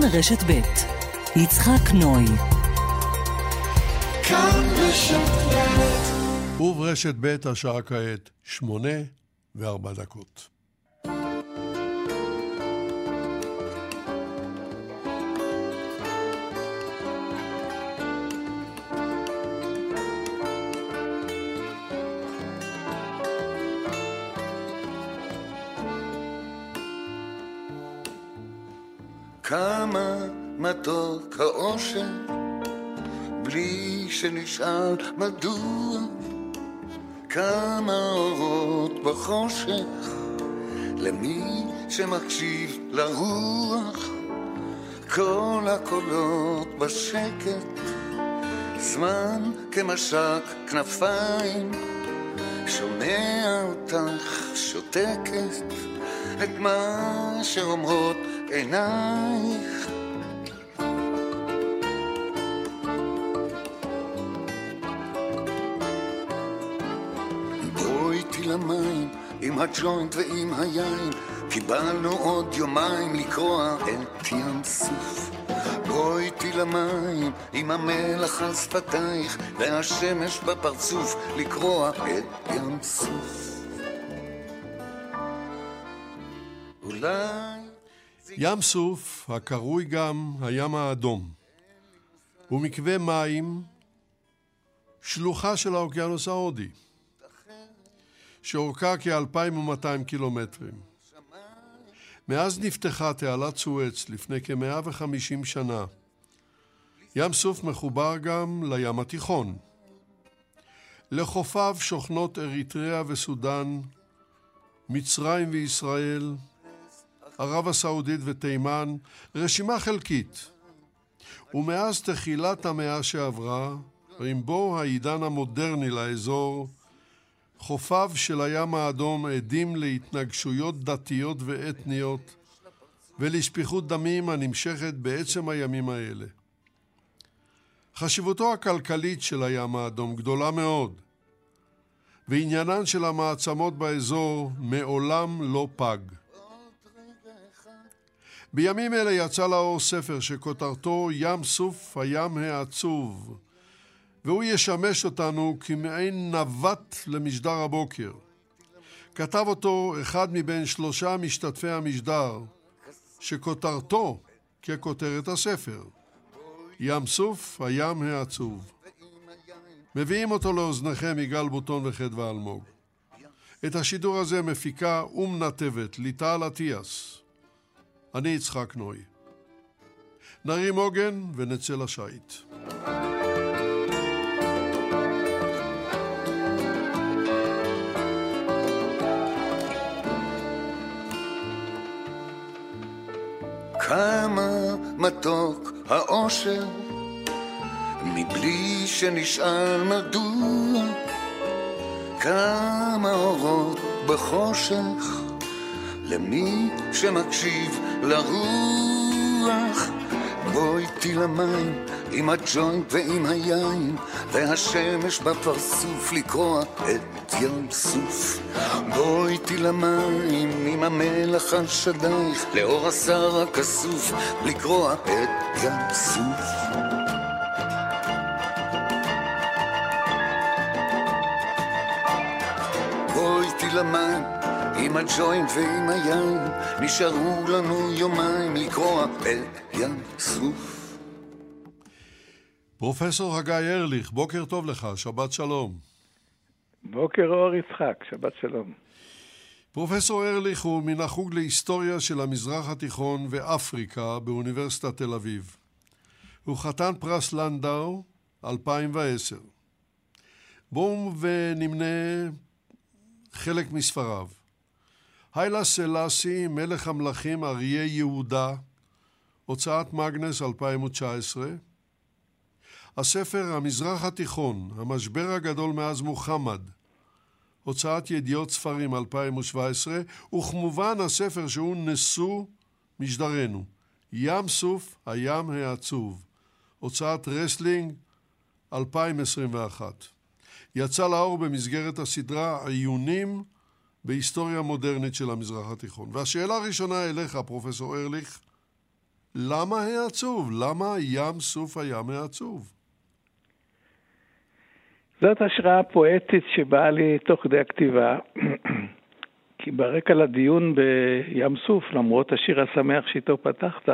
כאן רשת ב' יצחק נוי כאן רשת ב' וברשת ב' השעה כעת שמונה וארבע דקות. כמה מתוק האושר, בלי שנשאל מדוע. כמה אורות בחושך, למי שמקשיב לרוח. כל הקולות בשקט, זמן כמשק כנפיים, שומע אותך שותקת את מה שאומרות עינייך. בואי איתי למים עם הג'וינט ועם היין. קיבלנו עוד יומיים לקרוע את ים סוף. בואי איתי למים עם המלח על שפתייך והשמש בפרצוף לקרוע את ים סוף. אולי ים סוף, הקרוי גם הים האדום, הוא מקווה מים, שלוחה של האוקיינוס ההודי, שאורכה כ-2,200 קילומטרים. מאז נפתחה תעלת סואץ לפני כ-150 שנה, ים סוף מחובר גם לים התיכון. לחופיו שוכנות אריתריאה וסודאן, מצרים וישראל, ערב הסעודית ותימן, רשימה חלקית. ומאז תחילת המאה שעברה, עם בוא העידן המודרני לאזור, חופיו של הים האדום עדים להתנגשויות דתיות ואתניות ולשפיכות דמים הנמשכת בעצם הימים האלה. חשיבותו הכלכלית של הים האדום גדולה מאוד, ועניינן של המעצמות באזור מעולם לא פג. בימים אלה יצא לאור ספר שכותרתו ים סוף הים העצוב, והוא ישמש אותנו כמעין נווט למשדר הבוקר. כתב אותו אחד מבין שלושה משתתפי המשדר, שכותרתו ככותרת הספר, ים סוף הים העצוב. מביאים אותו לאוזניכם יגאל בוטון וחדווה אלמוג. את השידור הזה מפיקה ומנתבת ליטל אטיאס. אני יצחק נוי. נרים עוגן ונצא לשיט. כמה מתוק האושר, מבלי שנשאל מדוע. כמה אורות בחושך, למי שמקשיב לרוח. בוא איתי למים עם הג'וינט ועם היין, והשמש בפרצוף לקרוע את ים סוף. בוא איתי למים עם המלח על שדייך, לאור השר הכסוף, לקרוע את ים סוף. עם הג'וינט ועם היין, נשארו לנו יומיים לקרוע את ים סוף. פרופסור הגיא ארליך, בוקר טוב לך, שבת שלום. בוקר אור יצחק, שבת שלום. פרופסור ארליך הוא מן החוג להיסטוריה של המזרח התיכון ואפריקה באוניברסיטת תל אביב. הוא חתן פרס לנדאו 2010. בואו ונמנה חלק מספריו. היילה סלאסי, מלך המלכים אריה יהודה, הוצאת מגנס 2019. הספר המזרח התיכון, המשבר הגדול מאז מוחמד, הוצאת ידיעות ספרים 2017, וכמובן הספר שהוא נשוא משדרנו, ים סוף הים העצוב, הוצאת רסלינג 2021. יצא לאור במסגרת הסדרה עיונים בהיסטוריה מודרנית של המזרח התיכון. והשאלה הראשונה אליך, פרופסור ארליך, למה העצוב? למה ים סוף הים העצוב? זאת השראה פואטית שבאה לי תוך כדי הכתיבה, כי ברקע לדיון בים סוף, למרות השיר השמח שאיתו פתחת,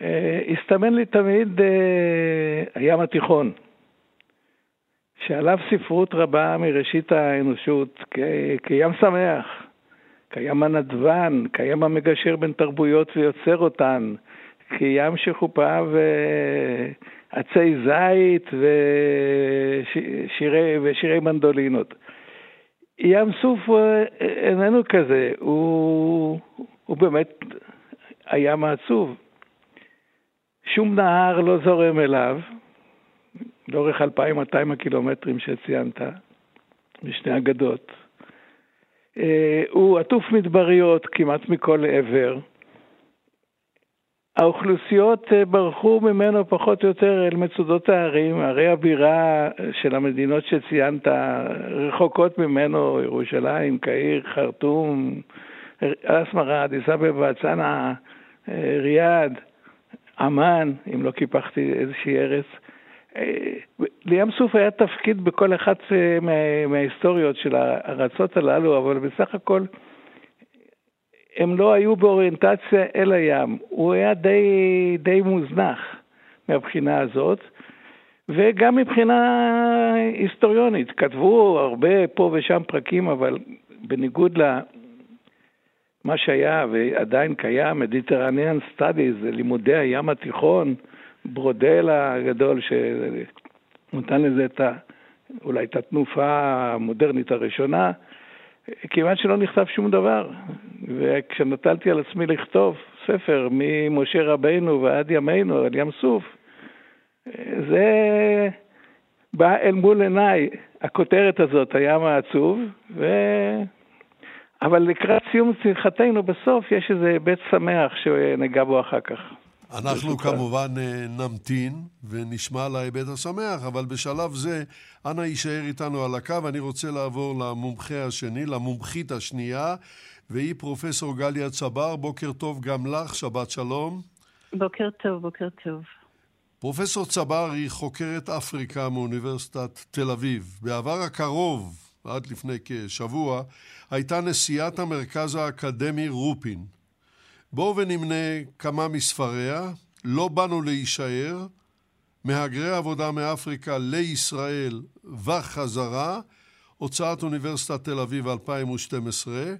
אה, הסתמן לי תמיד אה, הים התיכון, שעליו ספרות רבה מראשית האנושות כ- כים שמח, כים הנדבן, כים המגשר בין תרבויות ויוצר אותן, כים שחופה ועצי זית ושירי, ושירי מנדולינות. ים סוף אה, איננו כזה, הוא, הוא באמת הים העצוב. שום נהר לא זורם אליו, לאורך 2,200 הקילומטרים שציינת, משני אגדות. אה, הוא עטוף מדבריות כמעט מכל עבר. האוכלוסיות אה, ברחו ממנו פחות או יותר אל מצודות הערים, ערי הבירה של המדינות שציינת, רחוקות ממנו, ירושלים, קהיר, חרטום, אסמרה, אדיס אבבה, צנעא, אה, ריאד. אמן, אם לא קיפחתי איזושהי ארץ. אה, לים סוף היה תפקיד בכל אחת אה, מההיסטוריות של הארצות הללו, אבל בסך הכל הם לא היו באוריינטציה אל הים. הוא היה די, די מוזנח מהבחינה הזאת, וגם מבחינה היסטוריונית. כתבו הרבה פה ושם פרקים, אבל בניגוד למה שהיה ועדיין קיים, Mediterranean studies, לימודי הים התיכון, ברודל הגדול שנותן לזה את ה... אולי את התנופה המודרנית הראשונה, כיוון שלא נכתב שום דבר. וכשנטלתי על עצמי לכתוב ספר ממשה רבינו ועד ימינו, על ים סוף, זה בא אל מול עיניי, הכותרת הזאת, הים העצוב, ו... אבל לקראת סיום שיחתנו בסוף יש איזה היבט שמח שניגע בו אחר כך. אנחנו כמובן אה, נמתין ונשמע על ההיבט השמח, אבל בשלב זה, אנא יישאר איתנו על הקו. אני רוצה לעבור למומחה השני, למומחית השנייה, והיא פרופסור גליה צבר. בוקר טוב גם לך, שבת שלום. בוקר טוב, בוקר טוב. פרופסור צבר היא חוקרת אפריקה מאוניברסיטת תל אביב. בעבר הקרוב, עד לפני כשבוע, הייתה נשיאת המרכז האקדמי רופין. בואו ונמנה כמה מספריה, לא באנו להישאר, מהגרי עבודה מאפריקה לישראל וחזרה, הוצאת אוניברסיטת תל אביב 2012,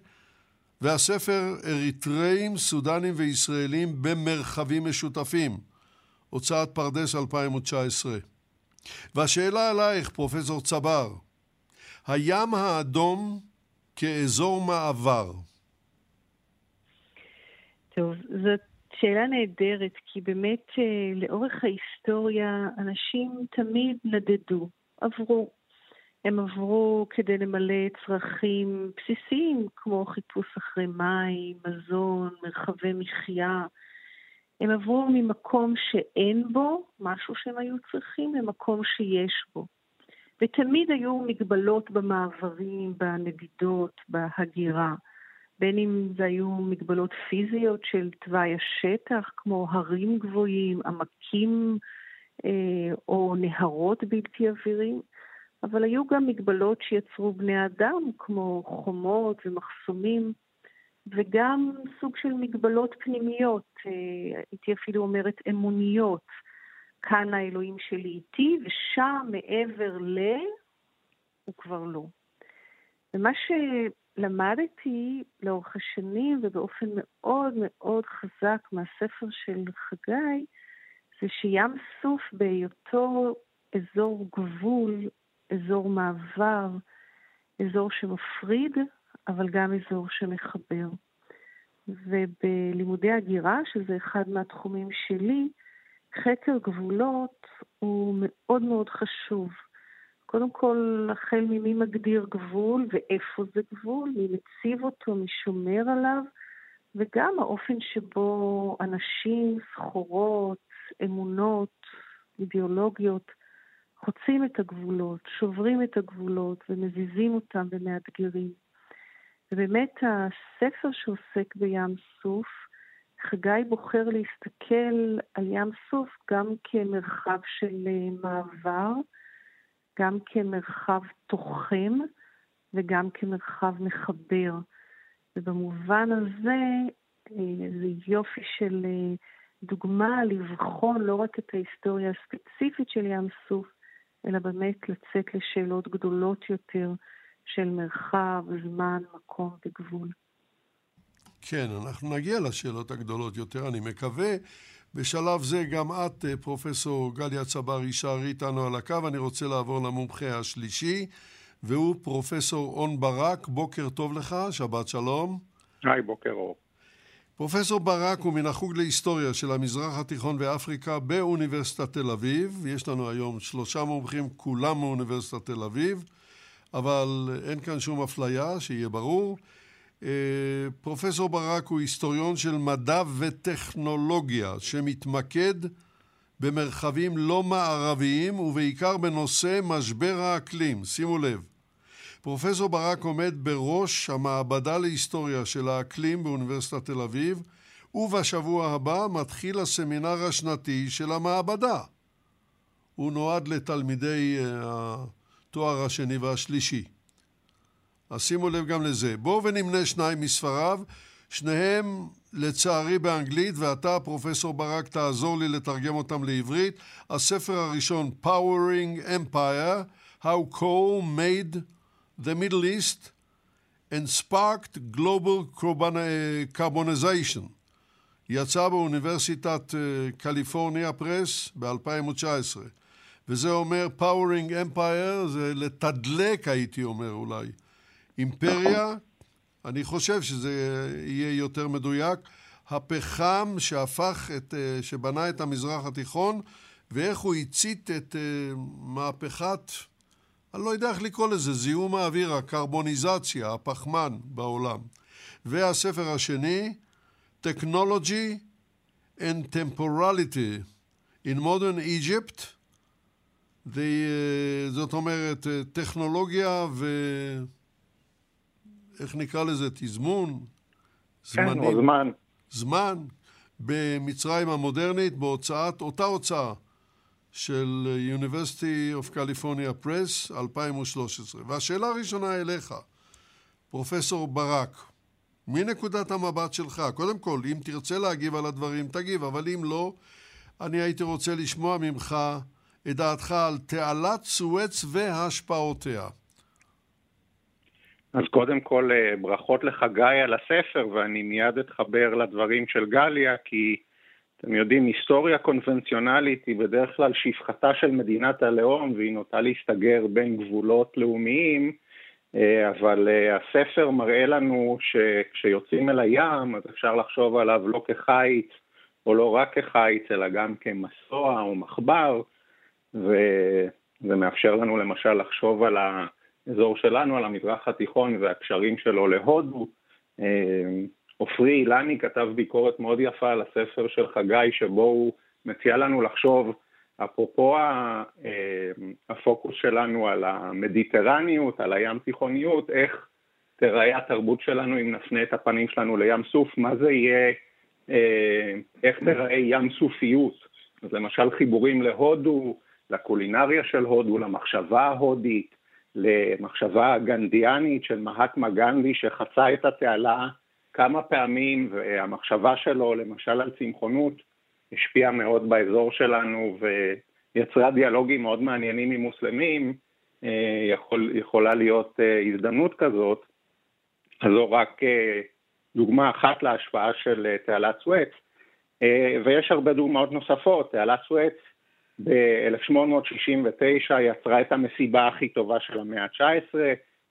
והספר אריתראים, סודנים וישראלים במרחבים משותפים, הוצאת פרדס 2019. והשאלה עלייך, פרופסור צבר, הים האדום כאזור מעבר? טוב, זאת שאלה נהדרת, כי באמת אה, לאורך ההיסטוריה אנשים תמיד נדדו, עברו. הם עברו כדי למלא צרכים בסיסיים, כמו חיפוש אחרי מים, מזון, מרחבי מחיה. הם עברו ממקום שאין בו משהו שהם היו צריכים למקום שיש בו. ותמיד היו מגבלות במעברים, בנדידות, בהגירה. בין אם זה היו מגבלות פיזיות של תוואי השטח, כמו הרים גבוהים, עמקים אה, או נהרות בלתי אווירים, אבל היו גם מגבלות שיצרו בני אדם, כמו חומות ומחסומים, וגם סוג של מגבלות פנימיות, אה, הייתי אפילו אומרת אמוניות. כאן האלוהים שלי איתי, ושם מעבר ל... הוא כבר לא. ומה שלמדתי לאורך השנים ובאופן מאוד מאוד חזק מהספר של חגי, זה שים סוף בהיותו אזור גבול, אזור מעבר, אזור שמפריד, אבל גם אזור שמחבר. ובלימודי הגירה, שזה אחד מהתחומים שלי, חקר גבולות הוא מאוד מאוד חשוב. קודם כל, החל ממי מגדיר גבול ואיפה זה גבול, מי מציב אותו, מי שומר עליו, וגם האופן שבו אנשים, סחורות, אמונות, אידיאולוגיות, חוצים את הגבולות, שוברים את הגבולות ומזיזים אותם ומאתגרים. ובאמת הספר שעוסק בים סוף חגי בוחר להסתכל על ים סוף גם כמרחב של אה, מעבר, גם כמרחב תוחם וגם כמרחב מחבר. ובמובן הזה אה, זה יופי של אה, דוגמה לבחון לא רק את ההיסטוריה הספציפית של ים סוף, אלא באמת לצאת לשאלות גדולות יותר של מרחב, זמן, מקום וגבול. כן, אנחנו נגיע לשאלות הגדולות יותר, אני מקווה. בשלב זה גם את, אה, פרופסור גליה צברי, יישארי איתנו על הקו. אני רוצה לעבור למומחה השלישי, והוא פרופסור און ברק. בוקר טוב לך, שבת שלום. היי, בוקר אור. פרופסור ברק הוא מן החוג להיסטוריה של המזרח התיכון ואפריקה באוניברסיטת תל אביב. יש לנו היום שלושה מומחים, כולם מאוניברסיטת תל אביב, אבל אין כאן שום אפליה, שיהיה ברור. אה, פרופסור ברק הוא היסטוריון של מדע וטכנולוגיה שמתמקד במרחבים לא מערביים ובעיקר בנושא משבר האקלים. שימו לב, פרופסור ברק עומד בראש המעבדה להיסטוריה של האקלים באוניברסיטת תל אביב ובשבוע הבא מתחיל הסמינר השנתי של המעבדה. הוא נועד לתלמידי אה, התואר השני והשלישי. אז שימו לב גם לזה. בואו ונמנה שניים מספריו, שניהם לצערי באנגלית, ואתה, פרופסור ברק, תעזור לי לתרגם אותם לעברית. הספר הראשון, Powering Empire, How Coal Made the Middle East and Sparked Global Carbonization. יצא באוניברסיטת קליפורניה פרס ב-2019. וזה אומר Powering Empire, זה לתדלק הייתי אומר אולי. אימפריה, אני חושב שזה יהיה יותר מדויק, הפחם שהפך את, אה, שבנה את המזרח התיכון ואיך הוא הצית את אה, מהפכת, אני לא יודע איך לקרוא לזה, זיהום האוויר, הקרבוניזציה, הפחמן בעולם. והספר השני, Technology and Temporality in Modern Egypt, the, אה, זאת אומרת, טכנולוגיה ו... איך נקרא לזה? תזמון? זמנים? כן, זמן. זמן במצרים המודרנית, בהוצאת, אותה הוצאה של University of California Press 2013. והשאלה הראשונה אליך, פרופסור ברק, מנקודת המבט שלך, קודם כל, אם תרצה להגיב על הדברים, תגיב, אבל אם לא, אני הייתי רוצה לשמוע ממך את דעתך על תעלת סואץ והשפעותיה. אז קודם כל אה, ברכות לחגי על הספר, ואני מיד אתחבר לדברים של גליה, כי אתם יודעים, היסטוריה קונבנציונלית היא בדרך כלל שפחתה של מדינת הלאום, והיא נוטה להסתגר בין גבולות לאומיים, אה, אבל אה, הספר מראה לנו שכשיוצאים אל הים, אז אפשר לחשוב עליו לא כחיץ, או לא רק כחיץ, אלא גם כמסוע או מחבר, וזה מאפשר לנו למשל לחשוב על ה... האזור שלנו, על המזרח התיכון והקשרים שלו להודו. אה, עופרי אילני כתב ביקורת מאוד יפה על הספר של חגי, שבו הוא מציע לנו לחשוב, אפרופו אה, הפוקוס שלנו על המדיטרניות, על הים תיכוניות, איך תראה התרבות שלנו אם נפנה את הפנים שלנו לים סוף, מה זה יהיה, אה, איך תראה ים סופיות. אז למשל חיבורים להודו, לקולינריה של הודו, למחשבה ההודית, למחשבה גנדיאנית של מהטמה גנדי שחצה את התעלה כמה פעמים והמחשבה שלו למשל על צמחונות השפיעה מאוד באזור שלנו ויצרה דיאלוגים מאוד מעניינים עם מוסלמים, אה, יכול, יכולה להיות אה, הזדמנות כזאת. אז זו רק אה, דוגמה אחת להשפעה של תעלת סואץ, ויש הרבה דוגמאות נוספות. תעלת סואץ ב-1869 יצרה את המסיבה הכי טובה של המאה ה-19,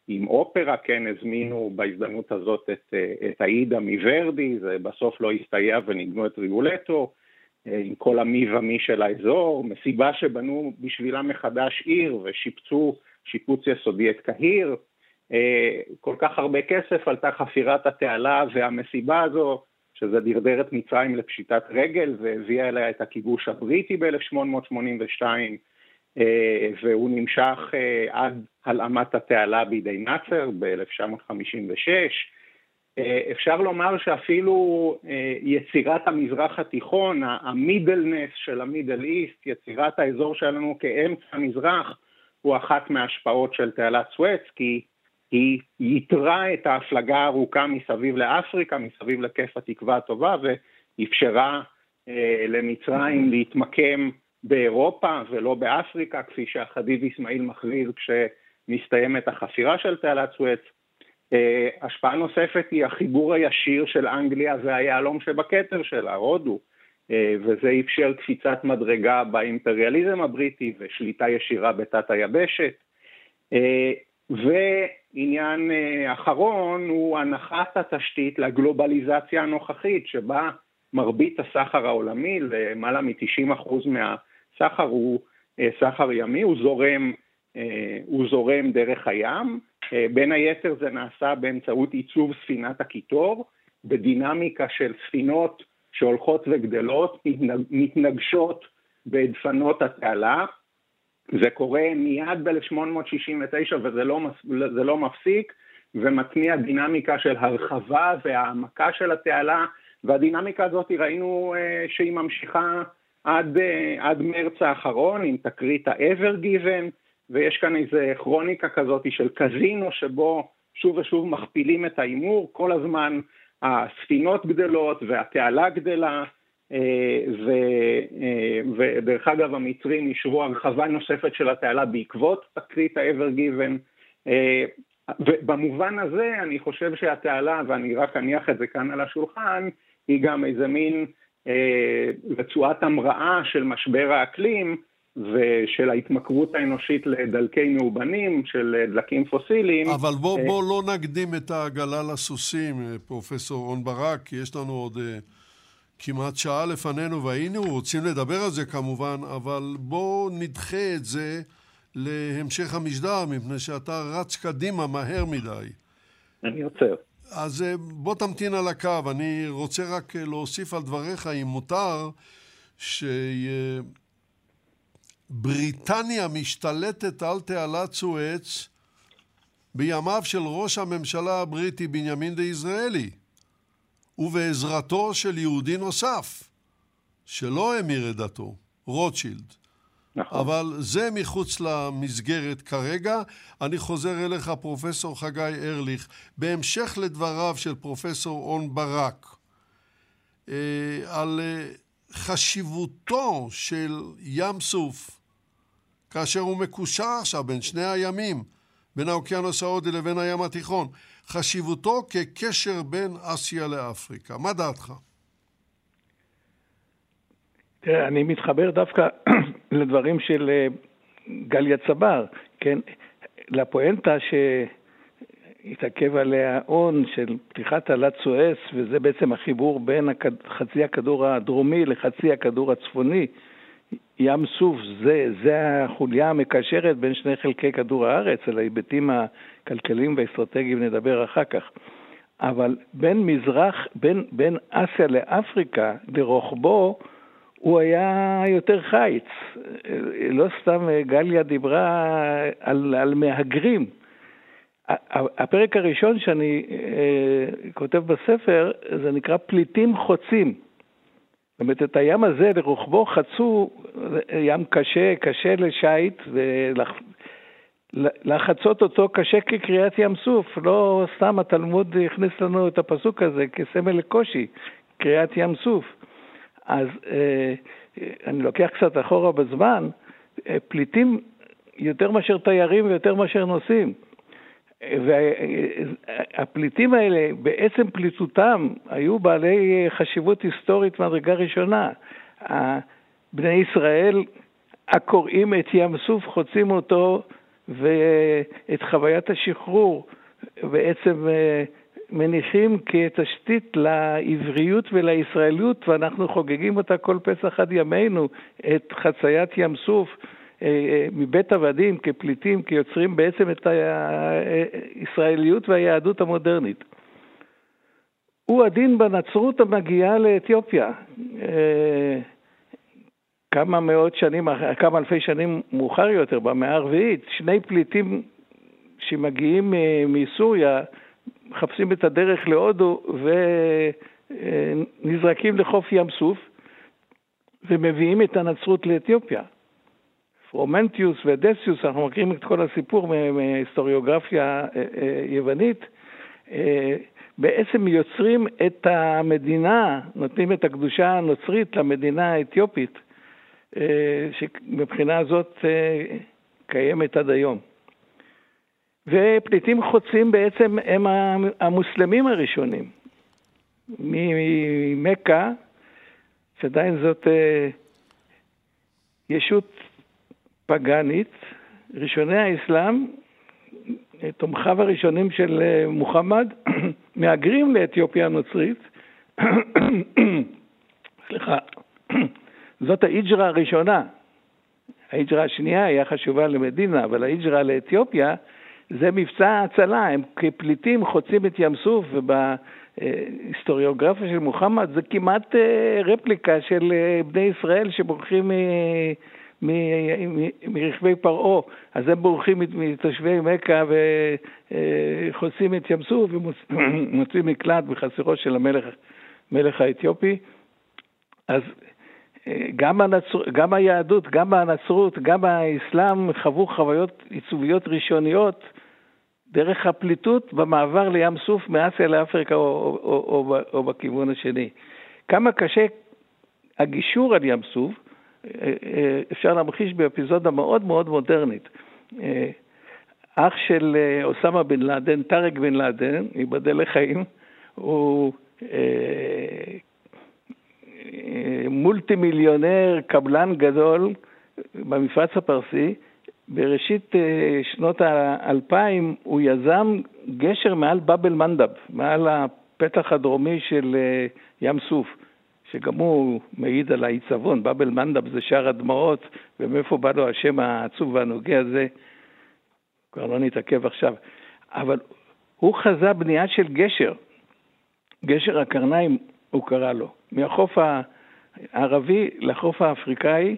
עם אופרה, כן, הזמינו בהזדמנות הזאת את, את האידה מוורדי, זה בסוף לא הסתייע וניגנו את ריגולטו, עם כל המי ומי של האזור, מסיבה שבנו בשבילה מחדש עיר ושיפצו שיפוץ יסודי את קהיר, כל כך הרבה כסף עלתה חפירת התעלה והמסיבה הזו שזה דרדר את מצרים לפשיטת רגל והביאה אליה את הכיבוש הבריטי ב-1882, אה, והוא נמשך אה, עד הלאמת התעלה בידי נאצר ב-1956. אפשר לומר שאפילו יצירת המזרח התיכון, המידלנס של המידל איסט, יצירת האזור שלנו כאמצע המזרח, הוא אחת מההשפעות של תעלת סואץ, כי היא ייתרה את ההפלגה הארוכה מסביב לאפריקה, מסביב לכיף התקווה הטובה, ואפשרה אה, למצרים להתמקם באירופה ולא באפריקה, כפי שהחדיב אסמאעיל מכריז כשמסתיימת החפירה של תעלת סואץ. אה, השפעה נוספת היא החיבור הישיר של אנגליה והיהלום שבכתר שלה, הודו, אה, וזה אפשר קפיצת מדרגה באימפריאליזם הבריטי ושליטה ישירה בתת היבשת. אה, ועניין אחרון הוא הנחת התשתית לגלובליזציה הנוכחית, שבה מרבית הסחר העולמי, למעלה מ-90% מהסחר הוא סחר ימי, הוא זורם, הוא זורם דרך הים, אה, בין היתר זה נעשה באמצעות עיצוב ספינת הקיטור, בדינמיקה של ספינות שהולכות וגדלות, מתנגשות בדפנות התעלה. זה קורה מיד ב-1869 וזה לא, לא מפסיק, ומתניע דינמיקה של הרחבה והעמקה של התעלה, והדינמיקה הזאת ראינו אה, שהיא ממשיכה עד, אה, עד מרץ האחרון עם תקרית ה-Ever Given, ויש כאן איזה כרוניקה כזאת של קזינו שבו שוב ושוב מכפילים את ההימור, כל הזמן הספינות גדלות והתעלה גדלה, ודרך אגב המצרים אישרו הרחבה נוספת של התעלה בעקבות תקרית ה-ever given, אה, ובמובן הזה אני חושב שהתעלה, ואני רק אניח את זה כאן על השולחן, היא גם איזה מין רצועת המראה של משבר האקלים, ושל ההתמכרות האנושית לדלקי מאובנים, של דלקים פוסיליים. אבל בוא, אה, בוא לא נקדים את העגלה לסוסים, אה, פרופסור רון ברק, כי יש לנו עוד uh, כמעט שעה לפנינו והיינו רוצים לדבר על זה כמובן, אבל בוא נדחה את זה להמשך המשדר, מפני שאתה רץ קדימה מהר מדי. אני עוצר. אז בוא תמתין על הקו, אני רוצה רק להוסיף על דבריך, אם מותר, ש... בריטניה משתלטת על תעלת סואץ בימיו של ראש הממשלה הבריטי בנימין דה יזרעאלי ובעזרתו של יהודי נוסף שלא המיר את דתו, רוטשילד. נכון. אבל זה מחוץ למסגרת כרגע. אני חוזר אליך, פרופסור חגי ארליך. בהמשך לדבריו של פרופסור און ברק, אה, על אה, חשיבותו של ים סוף כאשר הוא מקושר עכשיו בין שני הימים, בין האוקיינוס ההודי לבין הים התיכון, חשיבותו כקשר בין אסיה לאפריקה. מה דעתך? תראה, אני מתחבר דווקא לדברים של אה, גליה צבר, כן? לפואנטה שהתעכב עליה הון של פתיחת תעלת סואץ, וזה בעצם החיבור בין חצי הכדור הדרומי לחצי הכדור הצפוני, ים סוף זה, זה החוליה המקשרת בין שני חלקי כדור הארץ, על ההיבטים הכלכליים והאסטרטגיים נדבר אחר כך. אבל בין מזרח, בין, בין אסיה לאפריקה, לרוחבו, הוא היה יותר חיץ. לא סתם גליה דיברה על, על מהגרים. הפרק הראשון שאני אה, כותב בספר, זה נקרא פליטים חוצים. זאת אומרת, את הים הזה לרוחבו חצו ים קשה, קשה לשיט, ולחצות אותו קשה כקריאת ים סוף. לא סתם התלמוד הכניס לנו את הפסוק הזה כסמל לקושי, קריאת ים סוף. אז אה, אני לוקח קצת אחורה בזמן, אה, פליטים יותר מאשר תיירים ויותר מאשר נוסעים. והפליטים האלה, בעצם פליטותם, היו בעלי חשיבות היסטורית מדרגה ראשונה. בני ישראל הקוראים את ים סוף חוצים אותו ואת חוויית השחרור בעצם אה, מניחים כתשתית לעבריות ולישראליות ואנחנו חוגגים אותה כל פסח עד ימינו, את חציית ים סוף אה, מבית עבדים כפליטים, כיוצרים בעצם את הישראליות והיהדות המודרנית. הוא הדין בנצרות המגיעה לאתיופיה. אה, כמה מאות שנים, כמה אלפי שנים מאוחר יותר, במאה הרביעית, שני פליטים שמגיעים אה, מסוריה מחפשים את הדרך להודו ונזרקים לחוף ים סוף ומביאים את הנצרות לאתיופיה. פרומנטיוס ואדסיוס, אנחנו מכירים את כל הסיפור מהיסטוריוגרפיה יוונית, בעצם יוצרים את המדינה, נותנים את הקדושה הנוצרית למדינה האתיופית, שמבחינה הזאת קיימת עד היום. ופליטים חוצים בעצם הם המוסלמים הראשונים. ממכה, שעדיין זאת אה, ישות פגאנית, ראשוני האסלאם, תומכיו הראשונים של אה, מוחמד, מהגרים לאתיופיה הנוצרית. סליחה, זאת ההיג'רה הראשונה. ההיג'רה השנייה היה חשובה למדינה, אבל ההיג'רה לאתיופיה זה מבצע הצלה, הם כפליטים חוצים את ים סוף, ובהיסטוריוגרפיה של מוחמד זה כמעט אה, רפליקה של אה, בני ישראל שבורחים מרכבי פרעה, אז הם בורחים מתושבי מכה וחוצים את ים סוף ומוצאים מקלט בחסרו של המלך האתיופי. אז אה, גם, הנצר, גם היהדות, גם הנצרות, גם האסלאם חוו חוויות עיצוביות ראשוניות דרך הפליטות במעבר לים סוף מאסיה לאפריקה או, או, או, או, או בכיוון השני. כמה קשה הגישור על ים סוף, אה, אה, אפשר להמחיש באפיזודה מאוד מאוד מודרנית. אה, אח של אוסמה בן לאדן, טארק בן לאדן, ייבדל לחיים, הוא מולטי מיליונר, קבלן גדול במפרץ הפרסי, בראשית אה, שנות האלפיים הוא יזם גשר מעל באבל מנדב, מעל הפתח הדרומי של אה, ים סוף, שגם הוא מעיד על העיצבון, באבל מנדב זה שער הדמעות, ומאיפה בא לו השם העצוב והנוגע הזה, כבר לא נתעכב עכשיו. אבל הוא חזה בנייה של גשר, גשר הקרניים הוא קרא לו, מהחוף הערבי לחוף האפריקאי,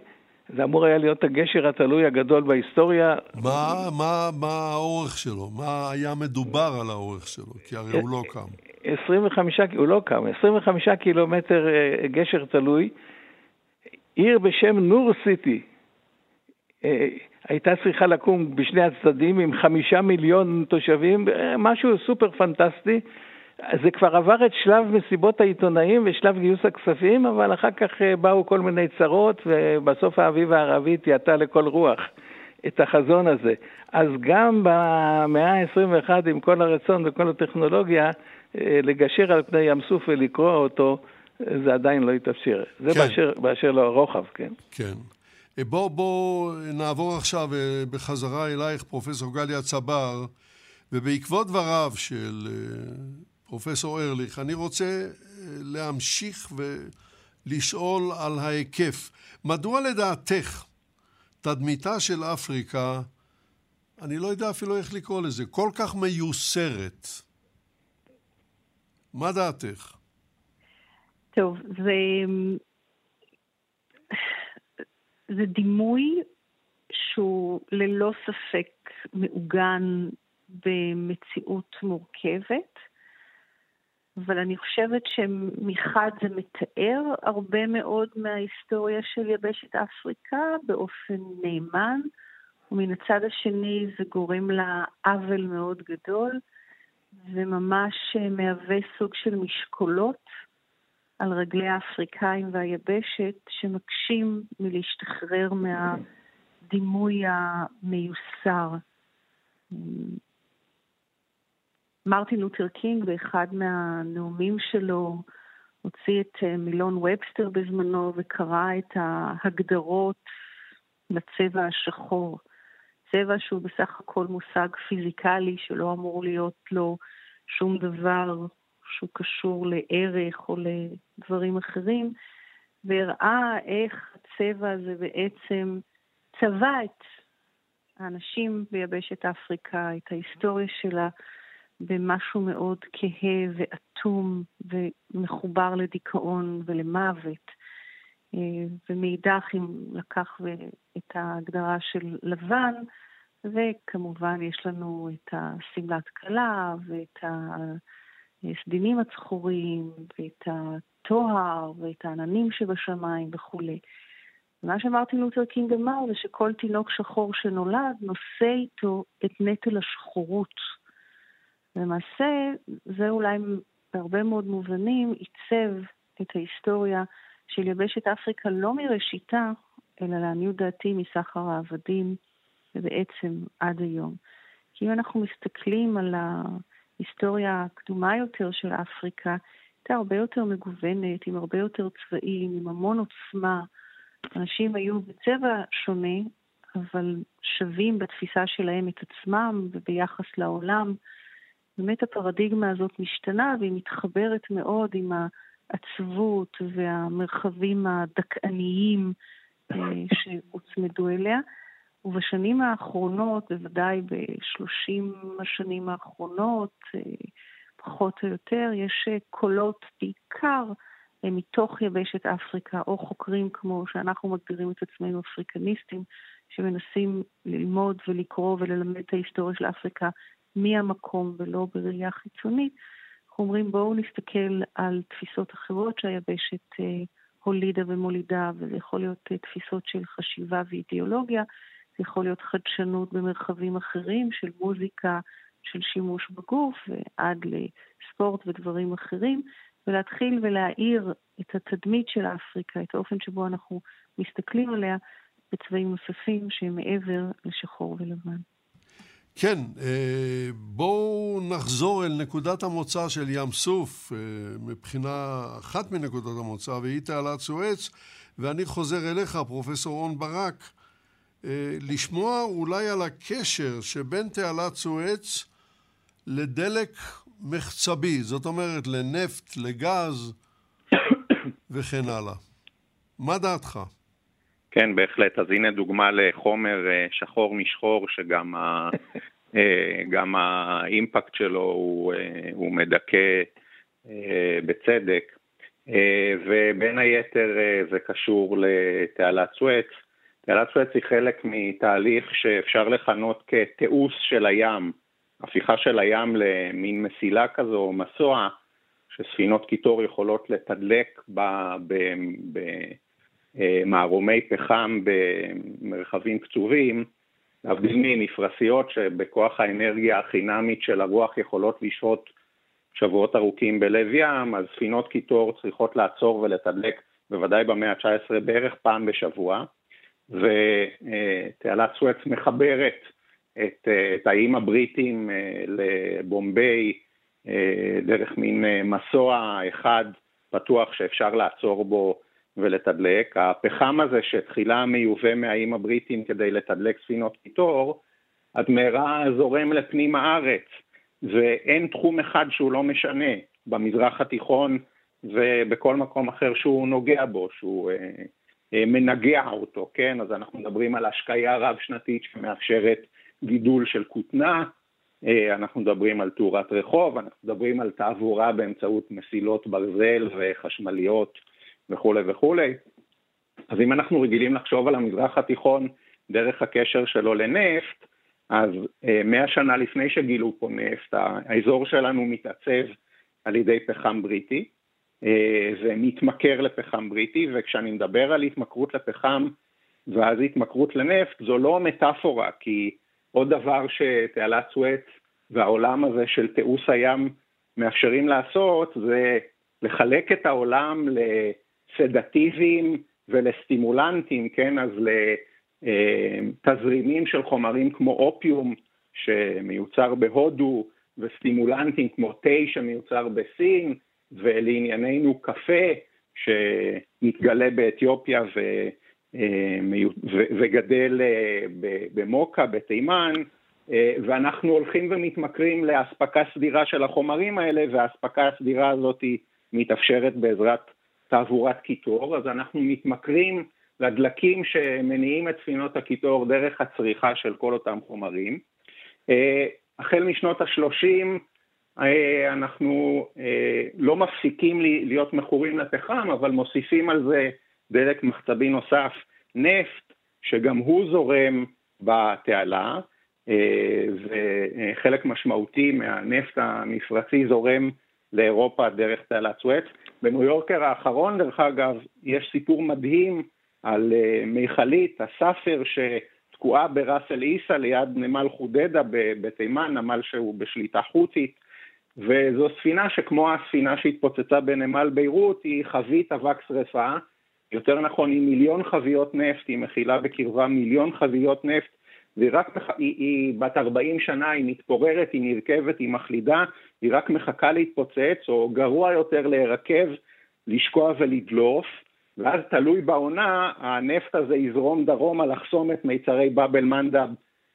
זה אמור היה להיות הגשר התלוי הגדול בהיסטוריה. מה, מה, מה האורך שלו? מה היה מדובר על האורך שלו? כי הרי הוא לא קם. 25, הוא לא קם, 25 קילומטר אה, גשר תלוי. עיר בשם נור סיטי אה, הייתה צריכה לקום בשני הצדדים עם חמישה מיליון תושבים, אה, משהו סופר פנטסטי. זה כבר עבר את שלב מסיבות העיתונאים ושלב גיוס הכספים, אבל אחר כך אה, באו כל מיני צרות, ובסוף האביב הערבי תיעטה לכל רוח את החזון הזה. אז גם במאה ה-21, עם כל הרצון וכל הטכנולוגיה, אה, לגשר על פני ים סוף ולקרוע אותו, זה עדיין לא התאפשר. זה כן. באשר, באשר לרוחב, כן. כן. אה, בואו בוא נעבור עכשיו בחזרה אלייך, פרופסור גליה צבר, ובעקבות דבריו של פרופסור ארליך, אני רוצה אה, להמשיך ולשאול על ההיקף. מדוע לדעתך תדמיתה של אפריקה, אני לא יודע אפילו איך לקרוא לזה, כל כך מיוסרת? מה דעתך? טוב, זה, זה דימוי שהוא ללא ספק מעוגן במציאות מורכבת. אבל אני חושבת שמחד זה מתאר הרבה מאוד מההיסטוריה של יבשת אפריקה באופן נאמן, ומן הצד השני זה גורם לה עוול מאוד גדול, וממש מהווה סוג של משקולות על רגלי האפריקאים והיבשת שמקשים מלהשתחרר מהדימוי המיוסר. מרטין לותר קינג באחד מהנאומים שלו הוציא את אה, מילון ובסטר בזמנו וקרא את ההגדרות לצבע השחור. צבע שהוא בסך הכל מושג פיזיקלי שלא אמור להיות לו שום דבר שהוא קשור לערך או לדברים אחרים, והראה איך הצבע הזה בעצם צבע את האנשים ביבשת אפריקה, את ההיסטוריה שלה, במשהו מאוד כהה ואטום ומחובר לדיכאון ולמוות. אה, ומאידך, אם לקח את ההגדרה של לבן, וכמובן יש לנו את השמלת כלה ואת הסדינים הצחורים ואת הטוהר ואת העננים שבשמיים וכולי. מה שאמרתי לותר קינג אמר זה שכל תינוק שחור שנולד נושא איתו את נטל השחורות. למעשה, זה אולי בהרבה מאוד מובנים עיצב את ההיסטוריה של יבשת אפריקה לא מראשיתה, אלא לעניות דעתי מסחר העבדים, ובעצם עד היום. כי אם אנחנו מסתכלים על ההיסטוריה הקדומה יותר של אפריקה, הייתה הרבה יותר מגוונת, עם הרבה יותר צבעים, עם המון עוצמה. אנשים היו בצבע שונה, אבל שווים בתפיסה שלהם את עצמם וביחס לעולם. באמת הפרדיגמה הזאת משתנה והיא מתחברת מאוד עם העצבות והמרחבים הדכאניים אה, שהוצמדו אליה. ובשנים האחרונות, בוודאי בשלושים השנים האחרונות, אה, פחות או יותר, יש אה, קולות בעיקר מתוך יבשת אפריקה, או חוקרים כמו שאנחנו מגדירים את עצמנו אפריקניסטים, שמנסים ללמוד ולקרוא וללמד את ההיסטוריה של אפריקה מהמקום ולא בראייה חיצונית. אנחנו אומרים בואו נסתכל על תפיסות אחרות שהיבשת אה, הולידה ומולידה, וזה יכול להיות אה, תפיסות של חשיבה ואידיאולוגיה, זה יכול להיות חדשנות במרחבים אחרים של מוזיקה, של שימוש בגוף, ועד לספורט ודברים אחרים, ולהתחיל ולהאיר את התדמית של אפריקה, את האופן שבו אנחנו מסתכלים עליה בצבעים נוספים שהם מעבר לשחור ולבן. כן, אה, בואו נחזור אל נקודת המוצא של ים סוף, אה, מבחינה אחת מנקודות המוצא, והיא תעלת סואץ, ואני חוזר אליך, פרופסור רון ברק, אה, לשמוע אולי על הקשר שבין תעלת סואץ לדלק מחצבי, זאת אומרת לנפט, לגז וכן הלאה. מה דעתך? כן, בהחלט. אז הנה דוגמה לחומר אה, שחור משחור, שגם ה, אה, גם האימפקט שלו הוא, אה, הוא מדכא בצדק. ובין היתר זה קשור לתעלת סואץ. תעלת סואץ היא חלק מתהליך שאפשר לכנות כתיעוש של הים, הפיכה של הים למין מסילה כזו, או מסוע, שספינות קיטור יכולות לתדלק ב, ב, ב, מערומי פחם במרחבים קצובים, להבדיל ממפרשיות שבכוח האנרגיה החינמית של הרוח יכולות לשהות שבועות ארוכים בלב ים, אז ספינות קיטור צריכות לעצור ולתדלק בוודאי במאה ה-19 בערך פעם בשבוע, ותעלת סואץ מחברת את, את האיים הבריטים אה, לבומביי דרך מין מסוע אחד פתוח שאפשר לעצור בו ולתדלק. הפחם הזה שתחילה מיובא מהאיים הבריטים כדי לתדלק ספינות קיטור, עד מהרה זורם לפנים הארץ, ואין תחום אחד שהוא לא משנה במזרח התיכון ובכל מקום אחר שהוא נוגע בו, שהוא אה, אה, מנגע אותו, כן? אז אנחנו מדברים על השקיה רב-שנתית שמאפשרת גידול של כותנה, אה, אנחנו מדברים על תאורת רחוב, אנחנו מדברים על תעבורה באמצעות מסילות ברזל וחשמליות וכולי וכולי. אז אם אנחנו רגילים לחשוב על המזרח התיכון דרך הקשר שלו לנפט, אז אה, מאה שנה לפני שגילו פה נפט, האזור שלנו מתעצב על ידי פחם בריטי, זה אה, מתמכר לפחם בריטי, וכשאני מדבר על התמכרות לפחם ואז התמכרות לנפט, זו לא מטאפורה, כי עוד דבר שתעלת סואץ והעולם הזה של תיעוש הים מאפשרים לעשות, זה לחלק את העולם ל... לסדטיביים ולסטימולנטים, כן, אז לתזרימים של חומרים כמו אופיום שמיוצר בהודו, וסטימולנטים כמו תה שמיוצר בסין, ולענייננו קפה שמתגלה באתיופיה ו, ו, וגדל אה, במוקה, בתימן, אה, ואנחנו הולכים ומתמכרים לאספקה סדירה של החומרים האלה, והאספקה הסדירה הזאת מתאפשרת בעזרת תעבורת קיטור, אז אנחנו מתמכרים לדלקים שמניעים את ספינות הקיטור דרך הצריכה של כל אותם חומרים. אה, החל משנות ה-30 אה, אנחנו אה, לא מפסיקים להיות מכורים לפחם, אבל מוסיפים על זה דלק מחצבי נוסף, נפט, שגם הוא זורם בתעלה, וחלק משמעותי מהנפט המפרצי זורם לאירופה דרך תעלת סואץ. בניו יורקר האחרון, דרך אגב, יש סיפור מדהים על מיכלית, הסאפר, שתקועה בראסל עיסא ליד נמל חודדה בתימן, נמל שהוא בשליטה חות'ית, וזו ספינה שכמו הספינה שהתפוצצה בנמל ביירות, היא חבית אבק שרפה, יותר נכון היא מיליון חביות נפט, היא מכילה בקרבה מיליון חביות נפט, והיא רק, היא, היא בת 40 שנה, היא מתפוררת, היא נרכבת, היא מחלידה, היא רק מחכה להתפוצץ, או גרוע יותר להירקב, לשקוע ולדלוף, ואז תלוי בעונה, הנפט הזה יזרום דרומה לחסום את מיצרי באבל מנדב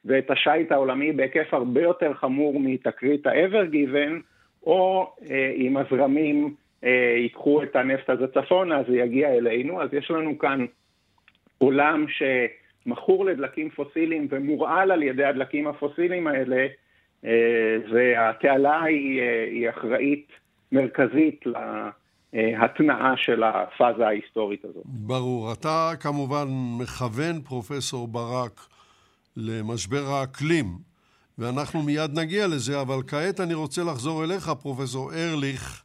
ואת השיט העולמי בהיקף הרבה יותר חמור מתקרית ה-ever given, או אה, אם הזרמים אה, ייקחו את הנפט הזה צפונה, זה יגיע אלינו, אז יש לנו כאן עולם שמכור לדלקים פוסיליים ומורעל על ידי הדלקים הפוסיליים האלה, אה, והתעלה היא, אה, היא אחראית מרכזית להתנעה של הפאזה ההיסטורית הזאת. ברור. אתה כמובן מכוון, פרופסור ברק, למשבר האקלים, ואנחנו מיד נגיע לזה, אבל כעת אני רוצה לחזור אליך, פרופסור ארליך,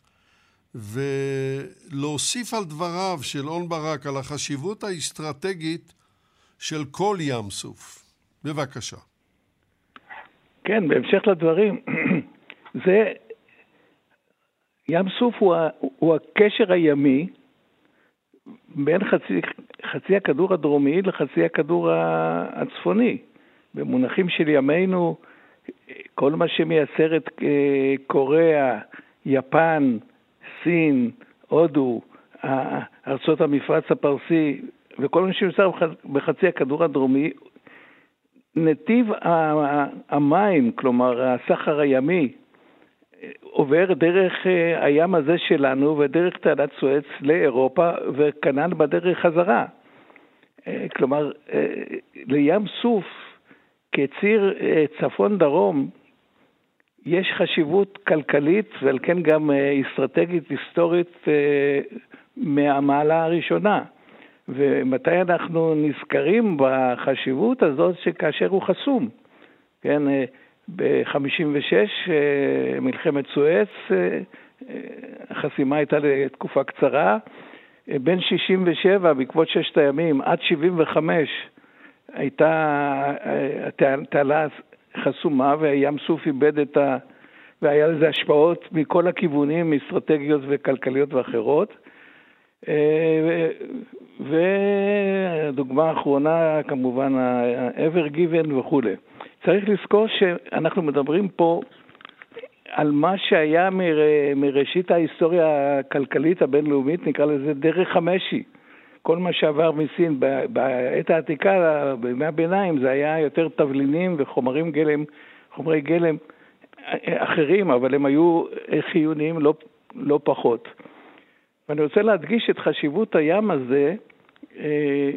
ולהוסיף על דבריו של און ברק על החשיבות האסטרטגית של כל ים סוף. בבקשה. כן, בהמשך לדברים, זה, ים סוף הוא, הוא הקשר הימי בין חצי, חצי הכדור הדרומי לחצי הכדור הצפוני. במונחים של ימינו, כל מה שמייצר את אה, קוריאה, יפן, סין, הודו, ארצות המפרץ הפרסי וכל מה שנמצא בחצי הכדור הדרומי, נתיב המים, כלומר הסחר הימי, עובר דרך אה, הים הזה שלנו ודרך תעלת סואץ לאירופה וכנ"ל בדרך חזרה. אה, כלומר, לים סוף כציר צפון-דרום יש חשיבות כלכלית ועל כן גם אה, אסטרטגית היסטורית אה, מהמעלה הראשונה. ומתי אנחנו נזכרים בחשיבות הזאת שכאשר הוא חסום. כן, אה, ב-56, מלחמת סואץ, החסימה הייתה לתקופה קצרה. בין 67, בעקבות ששת הימים, עד 75, הייתה התעלה חסומה וים סוף איבד את ה... והיה לזה השפעות מכל הכיוונים, אסטרטגיות וכלכליות ואחרות. אה, והדוגמה האחרונה, כמובן, ה-ever given וכולי. צריך לזכור שאנחנו מדברים פה על מה שהיה מר... מראשית ההיסטוריה הכלכלית הבינלאומית, נקרא לזה דרך המשי. כל מה שעבר מסין בעת העתיקה, בימי הביניים, זה היה יותר תבלינים וחומרים גלם, חומרי גלם אחרים, אבל הם היו חיוניים לא, לא פחות. ואני רוצה להדגיש את חשיבות הים הזה, אה,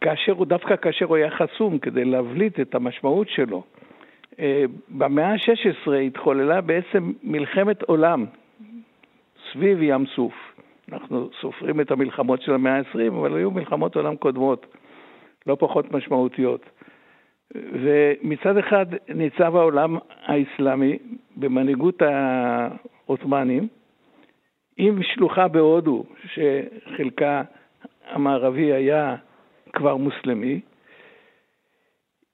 כאשר הוא, דווקא כאשר הוא היה חסום, כדי להבליט את המשמעות שלו. אה, במאה ה-16 התחוללה בעצם מלחמת עולם סביב ים סוף. אנחנו סופרים את המלחמות של המאה ה-20, אבל היו מלחמות עולם קודמות, לא פחות משמעותיות. ומצד אחד ניצב העולם האסלאמי במנהיגות העות'מאנים, עם שלוחה בהודו, שחלקה המערבי היה כבר מוסלמי,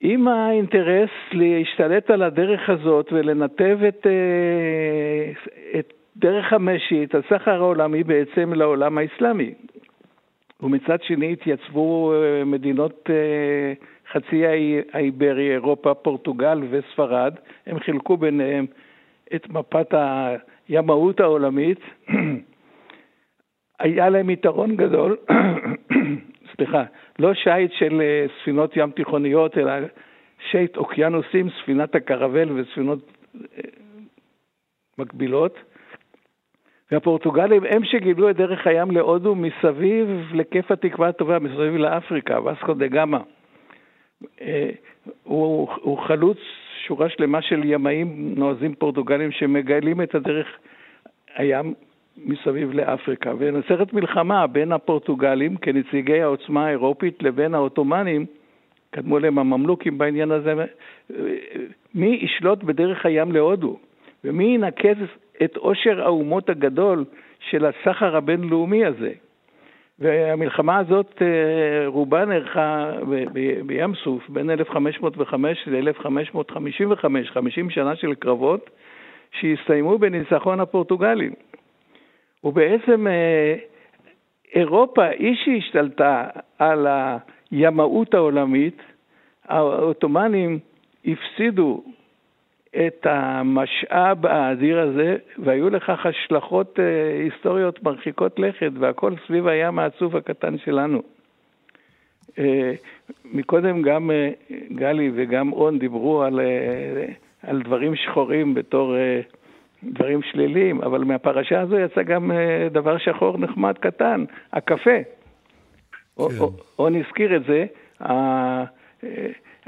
עם האינטרס להשתלט על הדרך הזאת ולנתב את, אה, את דרך המשי, את הסחר העולמי בעצם לעולם האסלאמי. ומצד שני התייצבו אה, מדינות אה, חצי האיברי, אירופה, פורטוגל וספרד, הם חילקו ביניהם את מפת הימאות העולמית. היה להם יתרון גדול, סליחה, לא שיט של אה, ספינות ים תיכוניות, אלא שיט אוקיינוסים, ספינת הקרבל וספינות מקבילות. והפורטוגלים הם שגילו את דרך הים להודו מסביב לכיף התקווה הטובה, מסביב לאפריקה, ואסקו דה גמא. אה, הוא, הוא חלוץ שורה שלמה של ימאים נועזים פורטוגלים שמגלים את הדרך הים מסביב לאפריקה. ונוצרת מלחמה בין הפורטוגלים כנציגי העוצמה האירופית לבין העות'מאנים קדמו להם הממלוכים בעניין הזה, מי ישלוט בדרך הים להודו, ומי ינקז את עושר האומות הגדול של הסחר הבינלאומי הזה. והמלחמה הזאת אה, רובה נערכה בים סוף בין 1505 ל-1555, 50 שנה של קרבות שהסתיימו בניצחון הפורטוגלים. ובעצם אה, אירופה היא שהשתלטה על הימאות העולמית, העות'מאנים הפסידו את המשאב האדיר הזה, והיו לכך השלכות אה, היסטוריות מרחיקות לכת, והכל סביב הים העצוב הקטן שלנו. אה, מקודם גם אה, גלי וגם און דיברו על, על דברים שחורים בתור דברים שליליים, אבל מהפרשה הזו יצא גם דבר שחור נחמד קטן, הקפה. כן. און הזכיר את זה.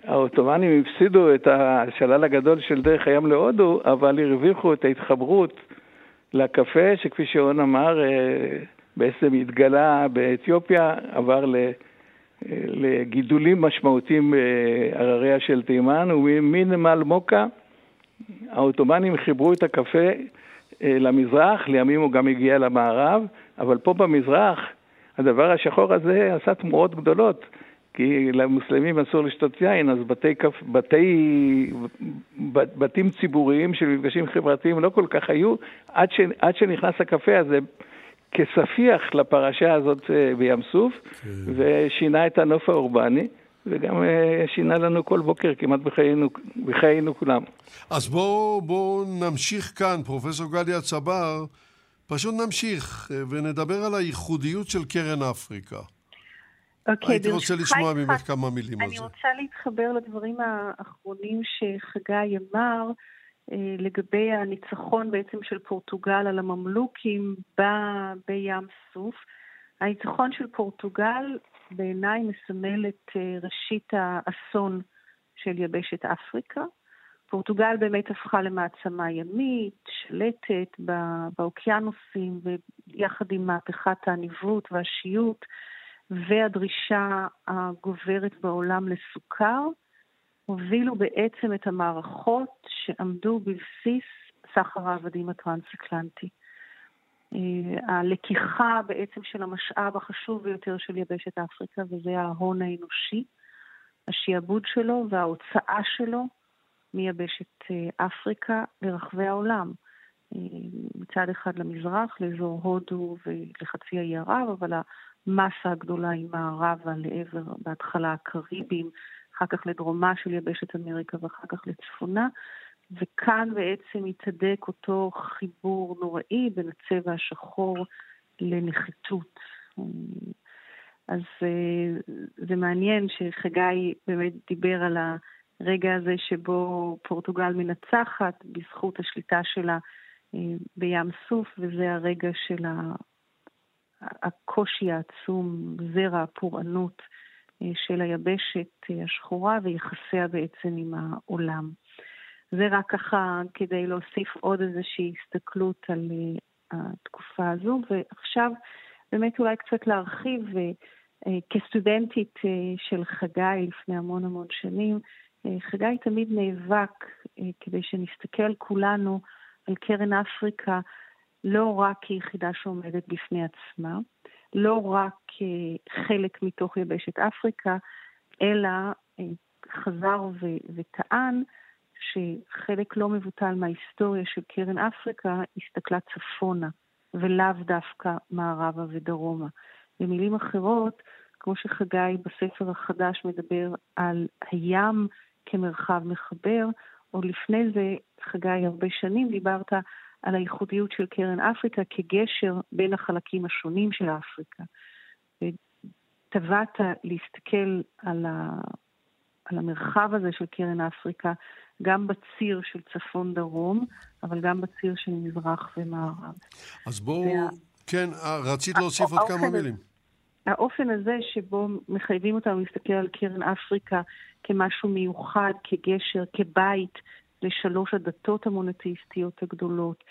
העות'מאנים הפסידו את השלל הגדול של דרך הים להודו, אבל הרוויחו את ההתחברות לקפה, שכפי שאון אמר, אה, בעצם התגלה באתיופיה, עבר לגידולים משמעותיים בהרריה של תימן, ומנמל מוקה העות'מאנים חיברו את הקפה אה, למזרח, לימים הוא גם הגיע למערב, אבל פה במזרח הדבר השחור הזה עשה תמורות גדולות. כי למוסלמים אסור לשתות יין, אז בתי, בתי, בתים ציבוריים של מפגשים חברתיים לא כל כך היו, עד, ש, עד שנכנס הקפה הזה כספיח לפרשה הזאת אה, בים סוף, כן. ושינה את הנוף האורבני. וגם אה, שינה לנו כל בוקר כמעט בחיינו, בחיינו כולם. אז בואו בוא נמשיך כאן, פרופסור גליה צבר, פשוט נמשיך אה, ונדבר על הייחודיות של קרן אפריקה. אוקיי, הייתי רוצה לשמוע ממך כמה מילים על זה. אני רוצה להתחבר לדברים האחרונים שחגי אמר אה, לגבי הניצחון בעצם של פורטוגל על הממלוכים ב, בים סוף. הניצחון של פורטוגל בעיניי מסמל את אה, ראשית האסון של יבשת אפריקה. פורטוגל באמת הפכה למעצמה ימית, שלטת באוקיינוסים, ויחד עם מהפכת הניווט והשיוט, והדרישה הגוברת בעולם לסוכר, הובילו בעצם את המערכות שעמדו בבסיס סחר העבדים הטרנס-אטלנטי. אה, הלקיחה בעצם של המשאב החשוב ביותר של יבשת אפריקה, וזה ההון האנושי, השיעבוד שלו וההוצאה שלו מיבשת אה, אפריקה לרחבי העולם. מצד אחד למזרח, לאזור הודו ולחצי האי ערב, אבל המסה הגדולה היא מערבה לעבר, בהתחלה הקריבים, אחר כך לדרומה של יבשת אמריקה ואחר כך לצפונה, וכאן בעצם התהדק אותו חיבור נוראי בין הצבע השחור לנחיתות. אז אה, זה מעניין שחגי באמת דיבר על הרגע הזה שבו פורטוגל מנצחת בזכות השליטה שלה בים סוף, וזה הרגע של הקושי העצום, זרע הפורענות אה, של היבשת אה, השחורה ויחסיה בעצם עם העולם. זה רק ככה כדי להוסיף עוד איזושהי הסתכלות על התקופה הזו, ועכשיו באמת אולי קצת להרחיב, כסטודנטית של חגי לפני המון המון שנים, חגי תמיד נאבק כדי שנסתכל כולנו על קרן אפריקה לא רק כיחידה שעומדת בפני עצמה, לא רק כחלק מתוך יבשת אפריקה, אלא אה, חזר ו- וטען שחלק לא מבוטל מההיסטוריה של קרן אפריקה הסתכלה צפונה, ולאו דווקא מערבה ודרומה. במילים אחרות, כמו שחגי בספר החדש מדבר על הים כמרחב מחבר, עוד לפני זה, חגי, הרבה שנים דיברת על הייחודיות של קרן אפריקה כגשר בין החלקים השונים של אפריקה. וטבעת להסתכל על, ה... על המרחב הזה של קרן אפריקה, גם בציר של צפון-דרום, אבל גם בציר של מזרח ומערב. אז בואו, וה... כן, רצית להוסיף עוד כמה מילים. האופן הזה שבו מחייבים אותנו להסתכל על קרן אפריקה כמשהו מיוחד, כגשר, כבית לשלוש הדתות המונותאיסטיות הגדולות,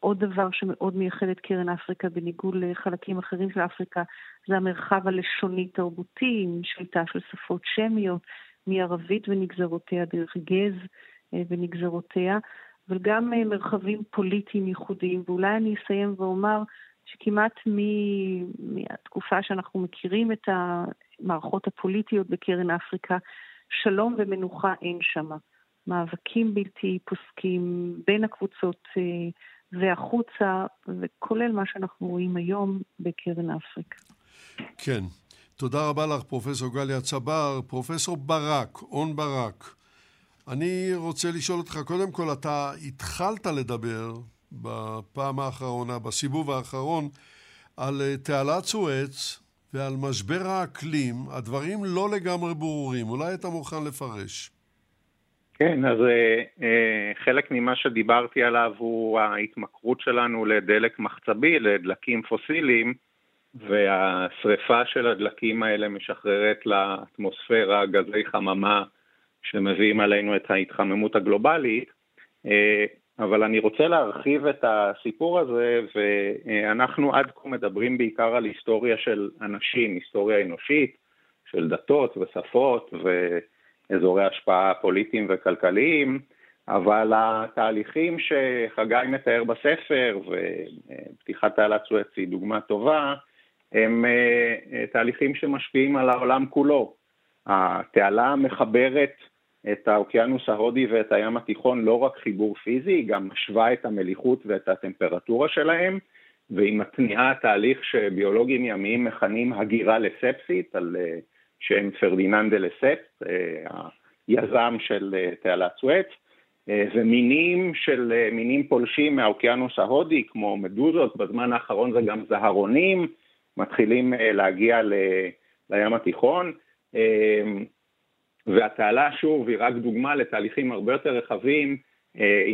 עוד דבר שמאוד מייחד את קרן אפריקה בניגוד לחלקים אחרים של אפריקה זה המרחב הלשוני-תרבותי עם שליטה של שפות שמיות מערבית ונגזרותיה דרך גז אה, ונגזרותיה, אבל גם אה, מרחבים פוליטיים ייחודיים. ואולי אני אסיים ואומר שכמעט מהתקופה שאנחנו מכירים את המערכות הפוליטיות בקרן אפריקה, שלום ומנוחה אין שמה. מאבקים בלתי פוסקים בין הקבוצות אה, והחוצה, וכולל מה שאנחנו רואים היום בקרן אפריקה. כן. תודה רבה לך, פרופסור גליה צבר. פרופסור ברק, און ברק, אני רוצה לשאול אותך, קודם כל, אתה התחלת לדבר בפעם האחרונה, בסיבוב האחרון, על אה, תעלת סואץ ועל משבר האקלים. הדברים לא לגמרי ברורים, אולי אתה מוכן לפרש. כן, אז אה, אה, חלק ממה שדיברתי עליו הוא ההתמכרות שלנו לדלק מחצבי, לדלקים פוסיליים, והשריפה של הדלקים האלה משחררת לאטמוספירה גזי חממה שמביאים עלינו את ההתחממות הגלובלית. אה, אבל אני רוצה להרחיב את הסיפור הזה, ואנחנו עד כה מדברים בעיקר על היסטוריה של אנשים, היסטוריה אנושית, של דתות ושפות, ו... אזורי השפעה פוליטיים וכלכליים, אבל התהליכים שחגי מתאר בספר, ופתיחת תעלת סואץ היא דוגמה טובה, הם אה, תהליכים שמשפיעים על העולם כולו. התעלה מחברת את האוקיינוס ההודי ואת הים התיכון לא רק חיבור פיזי, היא גם משווה את המליחות ואת הטמפרטורה שלהם, והיא מתניעה תהליך שביולוגים ימיים מכנים הגירה לספסית, על uh, שם פרדיננד דה לספס, אה, היזם של אה, תעלת סואץ, אה, ומינים של מינים פולשים מהאוקיינוס ההודי, כמו מדוזות, בזמן האחרון זה גם זהרונים, מתחילים להגיע ל, לים התיכון, והתעלה שוב היא רק דוגמה לתהליכים הרבה יותר רחבים,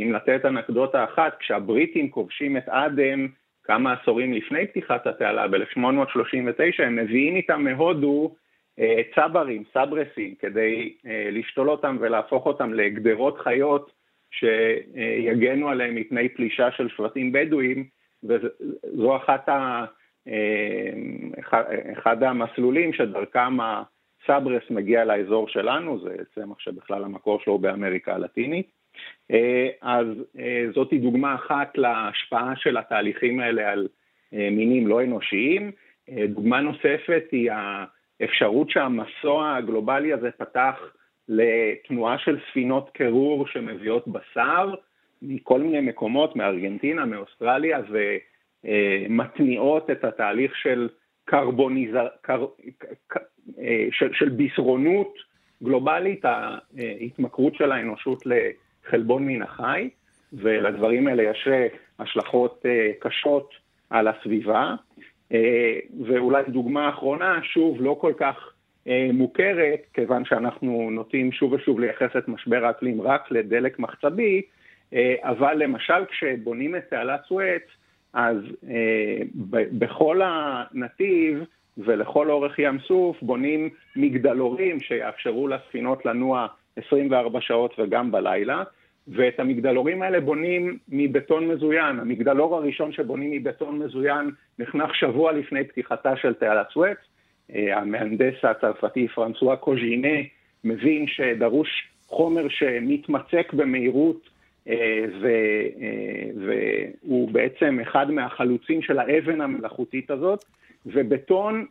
אם לתת אנקדוטה אחת, כשהבריטים כובשים את אדם כמה עשורים לפני פתיחת התעלה, ב-1839, הם מביאים איתם מהודו אה, צברים, סברסים, כדי אה, לשתול אותם ולהפוך אותם לגדרות חיות שיגנו עליהם מפני פלישה של שבטים בדואים, וזו אחת ה... אה, אחד המסלולים שדרכם הסברס מגיע לאזור שלנו, זה צמח שבכלל המקור שלו באמריקה הלטינית. אז זאתי דוגמה אחת להשפעה של התהליכים האלה על מינים לא אנושיים. דוגמה נוספת היא אפשרות שהמסוע הגלובלי הזה פתח לתנועה של ספינות קירור שמביאות בשר מכל מיני מקומות, מארגנטינה, מאוסטרליה, ומתניעות את התהליך של קרבוניזר... קר... אה, של, של בישרונות גלובלית, ההתמכרות של האנושות לחלבון מן החי, ולדברים האלה יש השלכות אה, קשות על הסביבה. אה, ואולי דוגמה אחרונה, שוב, לא כל כך מוכרת, כיוון שאנחנו נוטים שוב ושוב לייחס את משבר האקלים רק לדלק מחצבי, אבל למשל כשבונים את תעלת סואץ, אז בכל הנתיב ולכל אורך ים סוף בונים מגדלורים שיאפשרו לספינות לנוע 24 שעות וגם בלילה, ואת המגדלורים האלה בונים מבטון מזוין. המגדלור הראשון שבונים מבטון מזוין נחנך שבוע לפני פתיחתה של תעלת סואץ. אה, המהנדס הצרפתי פרנסואה קוז'ינה מבין שדרוש חומר שמתמצק במהירות אה, אה, והוא בעצם אחד מהחלוצים של האבן המלאכותית הזאת, ובטון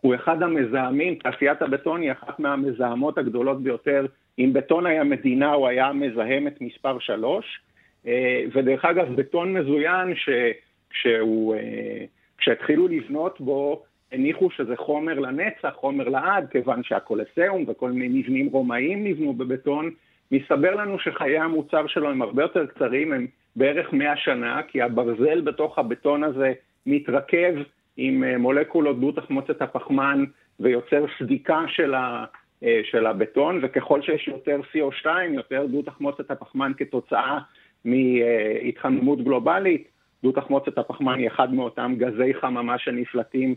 הוא אחד המזהמים, תעשיית הבטון היא אחת מהמזהמות הגדולות ביותר. אם בטון היה מדינה הוא היה מזהם את מספר שלוש, אה, ודרך אגב בטון מזוין שכשהוא, אה, כשהתחילו לבנות בו הניחו שזה חומר לנצח, חומר לעד, כיוון שהקולסיאום וכל מיני מבנים רומאיים נבנו בבטון, מסתבר לנו שחיי המוצר שלו הם הרבה יותר קצרים, הם בערך 100 שנה, כי הברזל בתוך הבטון הזה מתרכב עם אה, מולקולות דו תחמוצת הפחמן ויוצר סדיקה של, ה, אה, של הבטון, וככל שיש יותר CO2, יותר דו תחמוצת הפחמן כתוצאה מהתחממות גלובלית, דו תחמוצת הפחמן היא אחד מאותם גזי חממה שנפלטים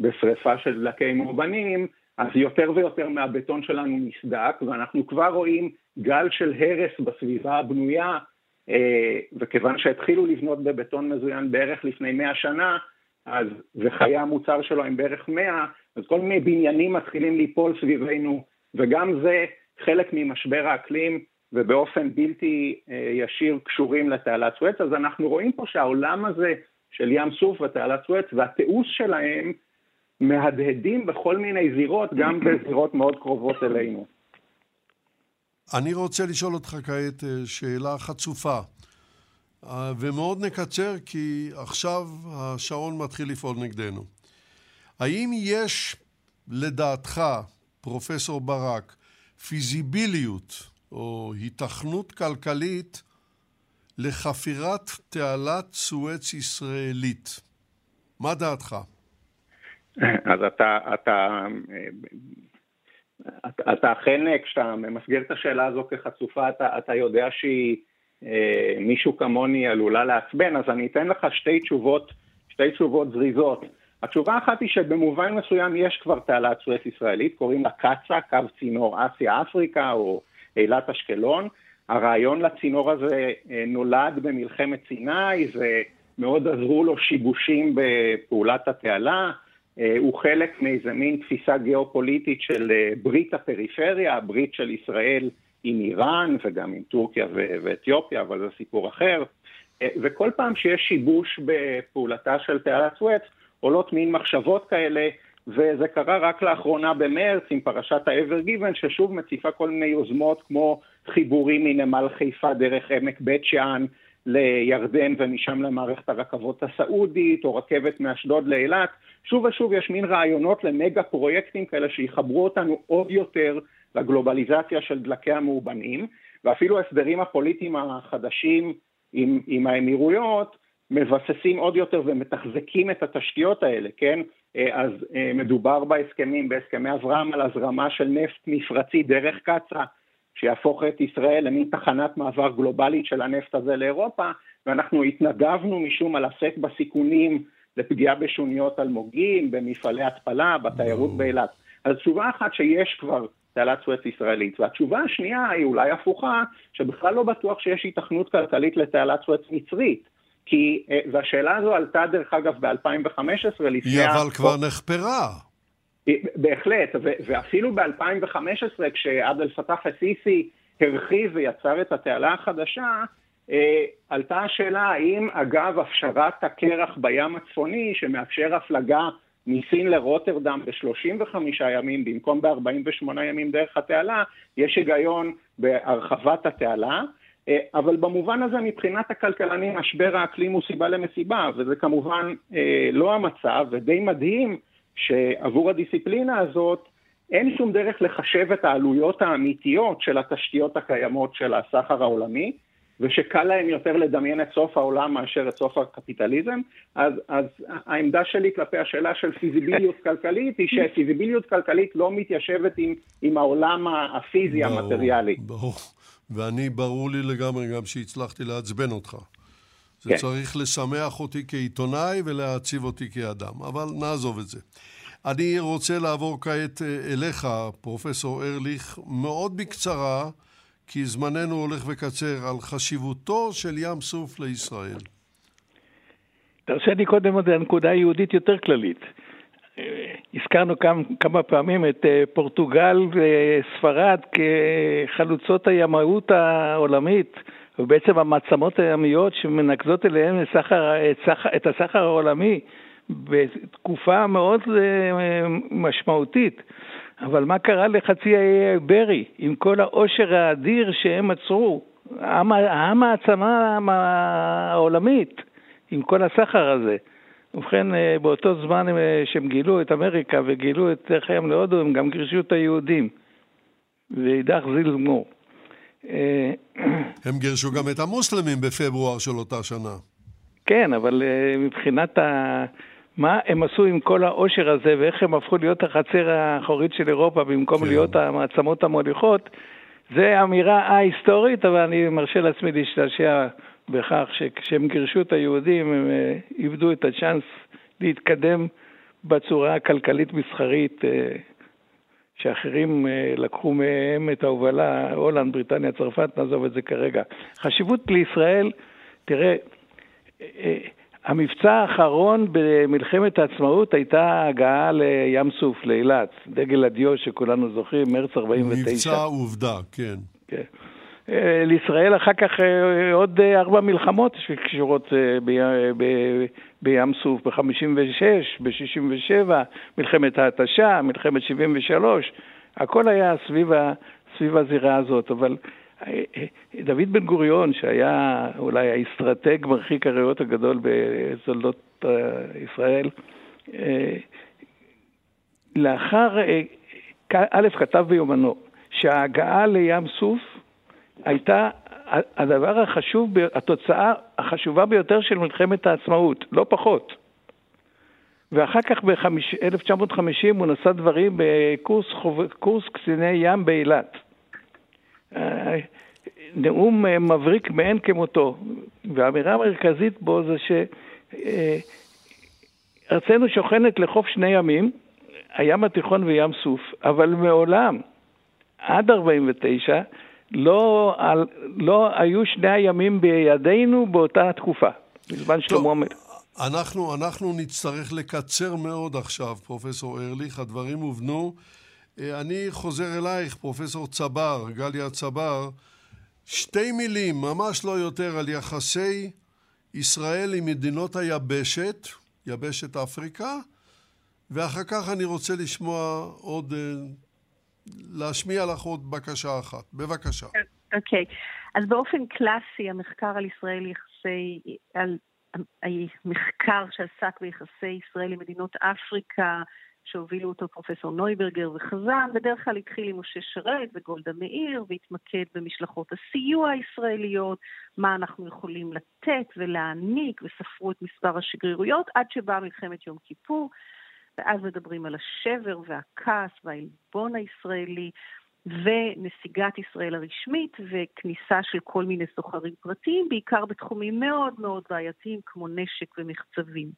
בשריפה של דלקי מאובנים, אז יותר ויותר מהבטון שלנו נסדק, ואנחנו כבר רואים גל של הרס בסביבה הבנויה וכיוון שהתחילו לבנות בבטון מזוין בערך לפני 100 שנה, אז, וחיי המוצר שלו הם בערך 100, אז כל מיני בניינים מתחילים ליפול סביבנו, וגם זה חלק ממשבר האקלים, ובאופן בלתי ישיר קשורים לתעלת סואץ, אז אנחנו רואים פה שהעולם הזה של ים סוף ותעלת סואץ והתיעוש שלהם מהדהדים בכל מיני זירות, גם בזירות מאוד קרובות אלינו. אני רוצה לשאול אותך כעת אה, שאלה חצופה, אה, ומאוד נקצר כי עכשיו השעון מתחיל לפעול נגדנו. האם יש לדעתך, פרופסור ברק, פיזיביליות או היתכנות כלכלית לחפירת תעלת סואץ ישראלית? מה דעתך? אז אתה, אתה, אתה, אתה אכן, כשאתה ממסגר את השאלה הזו כחצופה, אתה, אתה יודע שהיא אה, מישהו כמוני עלולה לעצבן, אז אני אתן לך שתי תשובות, שתי תשובות זריזות. התשובה האחת היא שבמובן מסוים יש כבר תעלת סואץ ישראלית, קוראים לה קצ"א, קו צינור אסיה-אפריקה או אילת אשקלון. הרעיון לצינור הזה אה, נולד במלחמת סיני, ומאוד עזרו לו שיבושים בפעולת התעלה. אה, הוא חלק מאיזה מין תפיסה גיאופוליטית של ברית הפריפריה, הברית של ישראל עם איראן וגם עם טורקיה ואתיופיה, אבל זה סיפור אחר. אה, וכל פעם שיש שיבוש בפעולתה של תעלת סואץ, עולות מין מחשבות כאלה, וזה קרה רק לאחרונה במרץ עם פרשת האבר גיבן, ששוב מציפה כל מיני יוזמות כמו חיבורים מנמל חיפה דרך עמק בית שאן לירדן ומשם למערכת הרכבות הסעודית, או רכבת מאשדוד לאילת. שוב ושוב יש מין רעיונות למגה פרויקטים כאלה שיחברו אותנו עוד יותר לגלובליזציה של דלקי המאובנים, ואפילו ההסדרים הפוליטיים החדשים עם, עם האמירויות מבססים עוד יותר ומתחזקים את התשתיות האלה, כן? אז אה, מדובר בהסכמים, בהסכמי אברהם על הזרמה של נפט מפרצי דרך קצא"א, שיהפוך את ישראל למין תחנת מעבר גלובלית של הנפט הזה לאירופה, ואנחנו התנדבנו משום מה לשאת בסיכונים לפגיעה בשוניות אלמוגים, במפעלי התפלה, בתיירות באילת. אז תשובה אחת שיש כבר תעלת סואץ ישראלית, והתשובה השנייה היא אולי הפוכה, שבכלל לא בטוח שיש היתכנות כלכלית לתעלת סואץ מצרית. כי, אה, והשאלה הזו עלתה דרך אגב ב-2015 לפני... היא אבל כבר נחפרה. בהחלט, ואפילו ב-2015 כשעבד אל-פתאח א-סיסי הרחיב ויצר את התעלה החדשה, אה, עלתה השאלה האם אגב הפשרת הקרח בים הצפוני שמאפשר הפלגה מסין לרוטרדם ב-35 ימים במקום ב-48 ימים דרך התעלה, יש היגיון בהרחבת התעלה, אה, אבל במובן הזה מבחינת הכלכלנים משבר האקלים הוא סיבה למסיבה, וזה כמובן אה, לא המצב, ודי מדהים שעבור הדיסציפלינה הזאת אין שום דרך לחשב את העלויות האמיתיות של התשתיות הקיימות של הסחר העולמי, ושקל להם יותר לדמיין את סוף העולם מאשר את סוף הקפיטליזם, אז, אז העמדה שלי כלפי השאלה של פיזיביליות כלכלית היא שפיזיביליות כלכלית לא מתיישבת עם, עם העולם הפיזי ברור, המטריאלי. ברור, ואני ברור לי לגמרי גם שהצלחתי לעצבן אותך. זה כן. צריך לשמח אותי כעיתונאי ולהעציב אותי כאדם, אבל נעזוב את זה. אני רוצה לעבור כעת אה, אליך, פרופסור ארליך, מאוד בקצרה, כי זמננו הולך וקצר, על חשיבותו של ים סוף לישראל. תרשה לי קודם עוד הנקודה היהודית יותר כללית. אה, הזכרנו כמה, פעמים את אה, פורטוגל וספרד כחלוצות הימאות העולמית. ובעצם המעצמות הימיות שמנקזות אליהן את, סחר, את, סחר, את הסחר העולמי בתקופה מאוד אה, משמעותית. אבל מה קרה לחצי האי האיברי עם כל העושר האדיר שהם עצרו? המעצמה העולמית עם כל הסחר הזה. ובכן, אה, באותו זמן אה, שהם גילו את אמריקה וגילו את דרך הים להודו, הם גם גירשו את היהודים. ואידך זיל גמור. הם גירשו גם את המוסלמים בפברואר של אותה שנה. כן, אבל אה, מבחינת ה... מה הם עשו עם כל העושר הזה ואיך הם הפכו להיות החצר האחורית של אירופה במקום כן. להיות המעצמות המוליכות, זה אמירה א-היסטורית, אבל אני מרשה לעצמי להשתעשע בכך שכשהם גירשו את היהודים הם אה, איבדו את הצ'אנס להתקדם בצורה הכלכלית-מסחרית אה, שאחרים אה, לקחו מהם את ההובלה, הולנד, בריטניה, צרפת, נעזוב את זה כרגע. חשיבות לישראל, תראה, אה, המבצע האחרון במלחמת העצמאות הייתה הגעה לים סוף, לאילת, דגל הדיו שכולנו זוכרים, מרץ 49. מבצע עובדה, כן. כן. אה, לישראל אחר כך אה, עוד אה, ארבע מלחמות שקשורות בים סוף, ב-56, ב-67, מלחמת ההתשה, מלחמת 73, הכל היה סביב, סביב הזירה הזאת, אבל דוד בן גוריון, שהיה אולי האסטרטג מרחיק הריאות הגדול בתולדות ישראל, לאחר, א', כתב ביומנו שההגעה לים סוף הייתה הדבר החשוב, התוצאה החשובה ביותר של מלחמת העצמאות, לא פחות. ואחר כך ב-1950 הוא נשא דברים בקורס קורס קציני ים באילת. אה, נאום אה, מבריק מאין כמותו, והאמירה המרכזית בו זה שארצנו אה, שוכנת לחוף שני ימים, הים התיכון וים סוף, אבל מעולם, עד 49', לא, לא היו שני הימים בידינו באותה תקופה, בזמן שלמה המלך. אנחנו, אנחנו נצטרך לקצר מאוד עכשיו, פרופסור ארליך, הדברים הובנו. אה, אני חוזר אלייך, פרופסור צבר, גליה צבר. שתי מילים, ממש לא יותר, על יחסי ישראל עם מדינות היבשת, יבשת אפריקה, ואחר כך אני רוצה לשמוע עוד אה, להשמיע לך עוד בקשה אחת. בבקשה. אוקיי. Okay. אז באופן קלאסי, המחקר על ישראל יחסי, על המחקר שעסק ביחסי ישראל עם מדינות אפריקה, שהובילו אותו פרופסור נויברגר וחזן, בדרך כלל התחיל עם משה שרת וגולדה מאיר, והתמקד במשלחות הסיוע הישראליות, מה אנחנו יכולים לתת ולהעניק, וספרו את מספר השגרירויות, עד שבאה מלחמת יום כיפור. ואז מדברים על השבר והכעס והעלבון הישראלי ונסיגת ישראל הרשמית וכניסה של כל מיני סוחרים פרטיים, בעיקר בתחומים מאוד מאוד בעייתיים כמו נשק ומחצבים.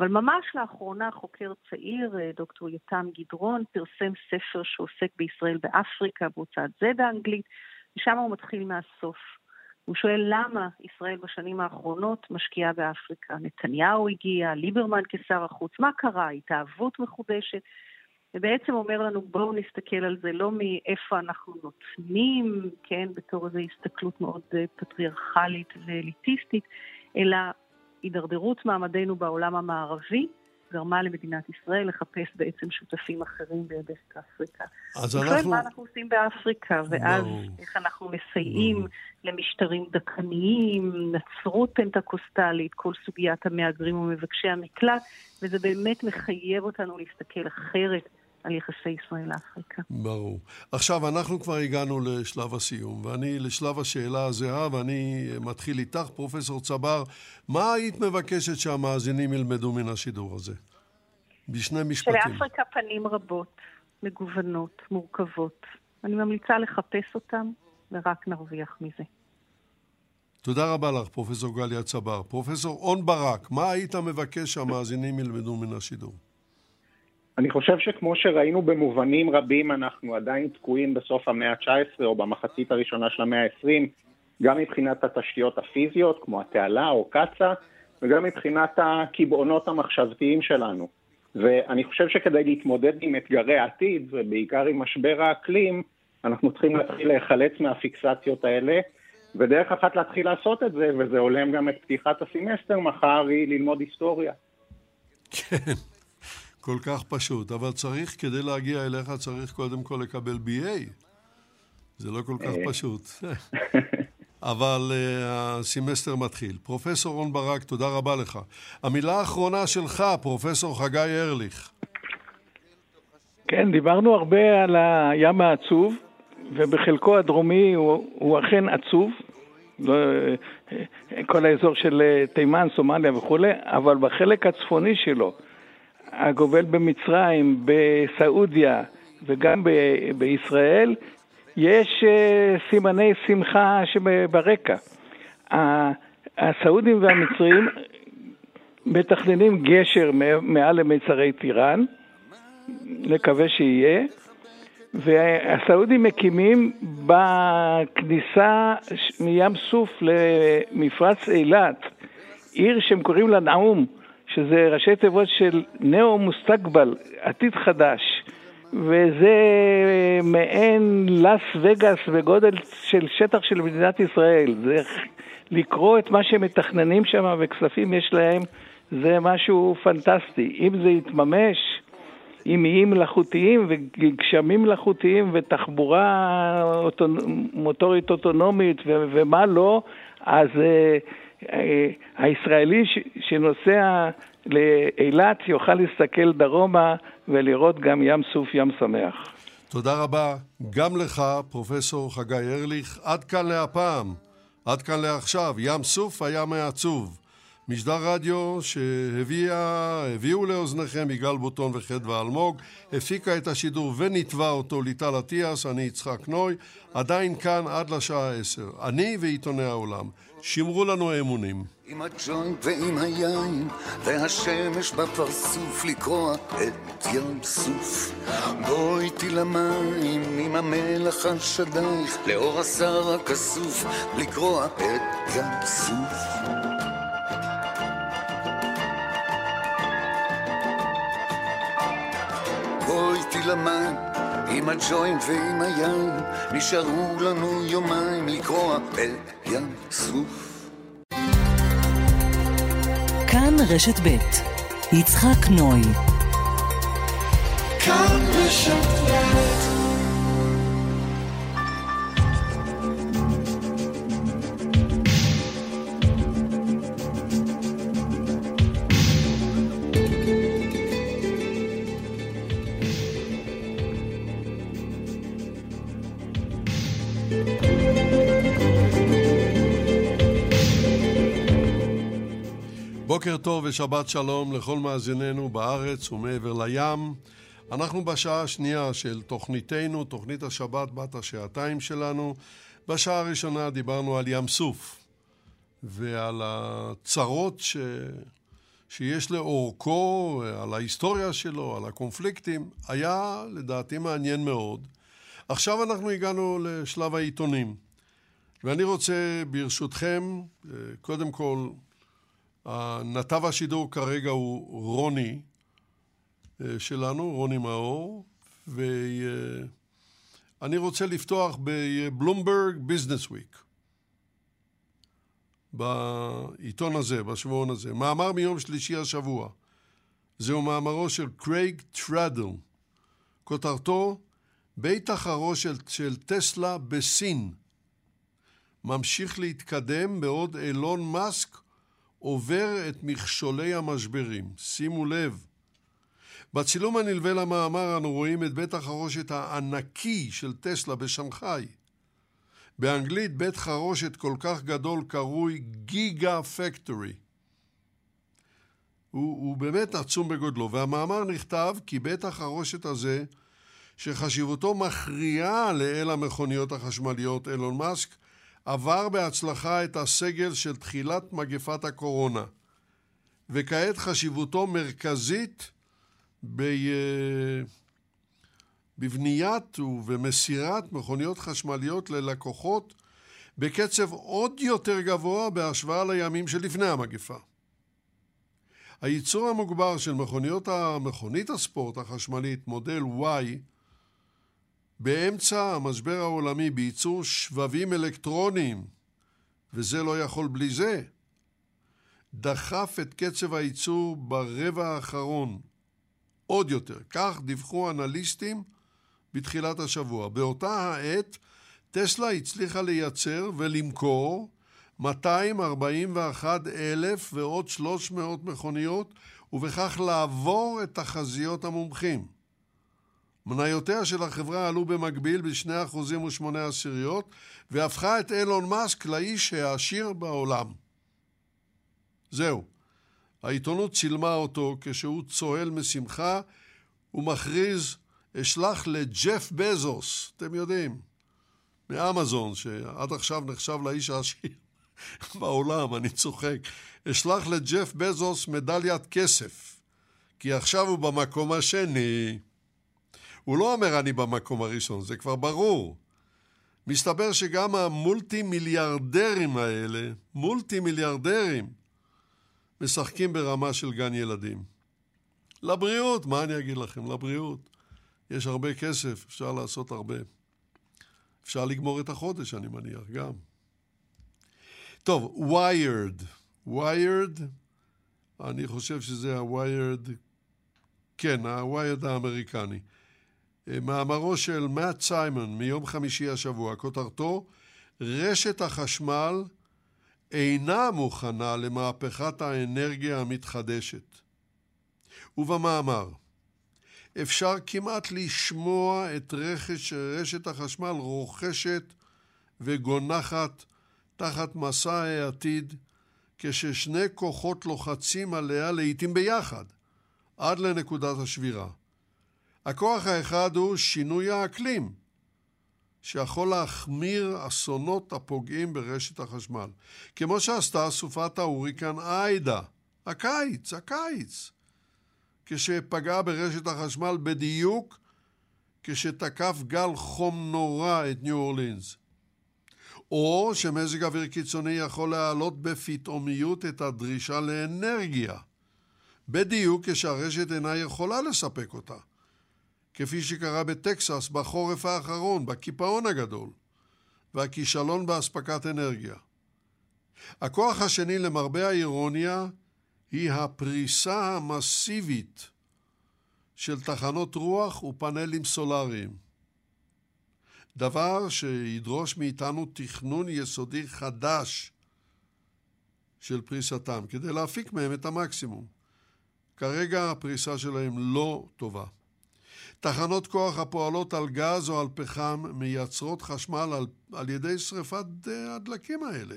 אבל ממש לאחרונה חוקר צעיר, דוקטור יותם גדרון, פרסם ספר שעוסק בישראל באפריקה בהוצאת זד האנגלית, ושם הוא מתחיל מהסוף. הוא שואל למה ישראל בשנים האחרונות משקיעה באפריקה. נתניהו הגיע, ליברמן כשר החוץ, מה קרה? התאהבות מחודשת? ובעצם אומר לנו, בואו נסתכל על זה לא מאיפה אנחנו נותנים, כן, בתור איזו הסתכלות מאוד אה, פטריארכלית ואליטיסטית, אלא הידרדרות מעמדנו בעולם המערבי, גרמה למדינת ישראל לחפש בעצם שותפים אחרים ביבשת אפריקה. אז אנחנו... מה אנחנו עושים באפריקה, ואז לא. איך אנחנו מסייעים לא. למשטרים דכניים, נצרות פנטקוסטלית, כל סוגיית המהגרים ומבקשי המקלט, וזה באמת מחייב אותנו להסתכל אחרת על יחסי ישראל לאפריקה. ברור. עכשיו, אנחנו כבר הגענו לשלב הסיום, ואני לשלב השאלה הזהה, ואני מתחיל איתך, פרופסור צבר. מה היית מבקשת שהמאזינים ילמדו מן השידור הזה? בשני משפטים. שלאפריקה פנים רבות, מגוונות, מורכבות. אני ממליצה לחפש אותם, ורק נרוויח מזה. תודה רבה לך, פרופסור גליה צבר. פרופסור און ברק, מה היית מבקש שהמאזינים ילמדו מן השידור? אני חושב שכמו שראינו במובנים רבים, אנחנו עדיין תקועים בסוף המאה ה-19 או במחצית הראשונה של המאה ה-20, גם מבחינת התשתיות הפיזיות, כמו התעלה או קצ"א, וגם מבחינת הקיבעונות המחשבתיים שלנו. ואני חושב שכדי להתמודד עם אתגרי העתיד, ובעיקר עם משבר האקלים, אנחנו צריכים להתחיל להיחלץ מהפיקסציות האלה, ודרך אחת להתחיל לעשות את זה, וזה הולם גם את פתיחת הסמסטר מחר, היא ללמוד היסטוריה. כן. כל כך פשוט, אבל צריך, כדי להגיע אליך, צריך קודם כל לקבל BA. זה לא כל כך אה. פשוט. אבל uh, הסמסטר מתחיל. פרופסור רון ברק, תודה רבה לך. המילה האחרונה שלך, פרופסור חגי ארליך. כן, דיברנו הרבה על הים העצוב, ובחלקו הדרומי הוא, הוא אכן עצוב. לא, אה, כל האזור של תימן, סומליה וכולי, אבל בחלק הצפוני שלו, הגובל במצרים, בסעודיה וגם ב- בישראל, יש uh, סימני שמחה שברקע. הסעודים והמצרים מתכננים גשר מעל למצרי טיראן, נקווה שיהיה, והסעודים מקימים בכניסה מים סוף למפרץ אילת, עיר שהם קוראים לה נאום, שזה ראשי תיבות של נאו מוסטקבל, עתיד חדש. וזה מעין לאס וגאס בגודל של שטח של מדינת ישראל. זה לקרוא את מה שהם מתכננים שם וכספים יש להם, זה משהו פנטסטי. אם זה יתממש, עם איים מלאכותיים וגשמים מלאכותיים ותחבורה אוטונ... מוטורית אוטונומית ו- ומה לא, אז אה, הישראלי ש- שנוסע לאילת יוכל להסתכל דרומה ולראות גם ים סוף ים שמח. תודה רבה גם לך, פרופסור חגי ארליך. עד כאן להפעם, עד כאן לעכשיו, ים סוף הים העצוב. משדר רדיו שהביאו לאוזניכם יגאל בוטון וחדווה אלמוג, הפיקה את השידור וניתבה אותו ליטל אטיאס, אני יצחק נוי, עדיין כאן עד לשעה עשר. אני ועיתוני העולם. שמרו לנו אמונים. עם הג'וינט ועם היין, והשמש בפרצוף לקרוע את ים סוף. בואי איתי למים עם המלח על שדייך, לאור השר הכסוף, לקרוע את ים סוף. בואי איתי למים עם הג'וינט ועם היין, נשארו לנו יומיים לקרוע את ים סוף. כאן רשת ב' יצחק נוי כאן רשת ב' טוב ושבת שלום לכל מאזיננו בארץ ומעבר לים. אנחנו בשעה השנייה של תוכניתנו, תוכנית השבת בת השעתיים שלנו. בשעה הראשונה דיברנו על ים סוף ועל הצרות ש... שיש לאורכו, על ההיסטוריה שלו, על הקונפליקטים. היה לדעתי מעניין מאוד. עכשיו אנחנו הגענו לשלב העיתונים. ואני רוצה ברשותכם, קודם כל נתב השידור כרגע הוא רוני שלנו, רוני מאור, ואני רוצה לפתוח בבלומברג ביזנס וויק, בעיתון הזה, בשבועון הזה. מאמר מיום שלישי השבוע. זהו מאמרו של קרייג טרדל. כותרתו, בית החרושת של טסלה בסין ממשיך להתקדם בעוד אילון מאסק עובר את מכשולי המשברים. שימו לב. בצילום הנלווה למאמר אנו רואים את בית החרושת הענקי של טסלה בשנגחאי. באנגלית בית חרושת כל כך גדול קרוי גיגה פקטורי. הוא, הוא באמת עצום בגודלו, והמאמר נכתב כי בית החרושת הזה, שחשיבותו מכריעה לאל המכוניות החשמליות אילון מאסק, עבר בהצלחה את הסגל של תחילת מגפת הקורונה, וכעת חשיבותו מרכזית ב... בבניית ובמסירת מכוניות חשמליות ללקוחות בקצב עוד יותר גבוה בהשוואה לימים שלפני המגפה. הייצור המוגבר של מכוניות המכונית הספורט החשמלית מודל Y באמצע המשבר העולמי בייצור שבבים אלקטרוניים, וזה לא יכול בלי זה, דחף את קצב הייצור ברבע האחרון עוד יותר. כך דיווחו אנליסטים בתחילת השבוע. באותה העת טסלה הצליחה לייצר ולמכור 241 אלף ועוד 300 מכוניות ובכך לעבור את תחזיות המומחים. מניותיה של החברה עלו במקביל ב-2% ו-8 עשיריות והפכה את אילון מאסק לאיש העשיר בעולם. זהו. העיתונות צילמה אותו כשהוא צוהל משמחה ומכריז אשלח לג'ף בזוס, אתם יודעים, מאמזון, שעד עכשיו נחשב לאיש העשיר בעולם, אני צוחק, אשלח לג'ף בזוס מדליית כסף, כי עכשיו הוא במקום השני. הוא לא אומר אני במקום הראשון, זה כבר ברור. מסתבר שגם המולטי מיליארדרים האלה, מולטי מיליארדרים, משחקים ברמה של גן ילדים. לבריאות, מה אני אגיד לכם? לבריאות. יש הרבה כסף, אפשר לעשות הרבה. אפשר לגמור את החודש, אני מניח, גם. טוב, ויירד. ויירד, אני חושב שזה הוויירד, כן, הוויירד האמריקני. מאמרו של מאט סיימון מיום חמישי השבוע, כותרתו רשת החשמל אינה מוכנה למהפכת האנרגיה המתחדשת. ובמאמר, אפשר כמעט לשמוע את רכש רשת החשמל רוכשת וגונחת תחת מסע העתיד, כששני כוחות לוחצים עליה לעיתים ביחד, עד לנקודת השבירה. הכוח האחד הוא שינוי האקלים, שיכול להחמיר אסונות הפוגעים ברשת החשמל. כמו שעשתה סופת ההוריקן איידה, הקיץ, הקיץ, כשפגעה ברשת החשמל בדיוק כשתקף גל חום נורא את ניו אורלינס. או שמזג אוויר קיצוני יכול להעלות בפתאומיות את הדרישה לאנרגיה, בדיוק כשהרשת אינה יכולה לספק אותה. כפי שקרה בטקסס בחורף האחרון, בקיפאון הגדול, והכישלון באספקת אנרגיה. הכוח השני, למרבה האירוניה, היא הפריסה המסיבית של תחנות רוח ופאנלים סולריים. דבר שידרוש מאיתנו תכנון יסודי חדש של פריסתם, כדי להפיק מהם את המקסימום. כרגע הפריסה שלהם לא טובה. תחנות כוח הפועלות על גז או על פחם מייצרות חשמל על, על ידי שריפת אה, הדלקים האלה.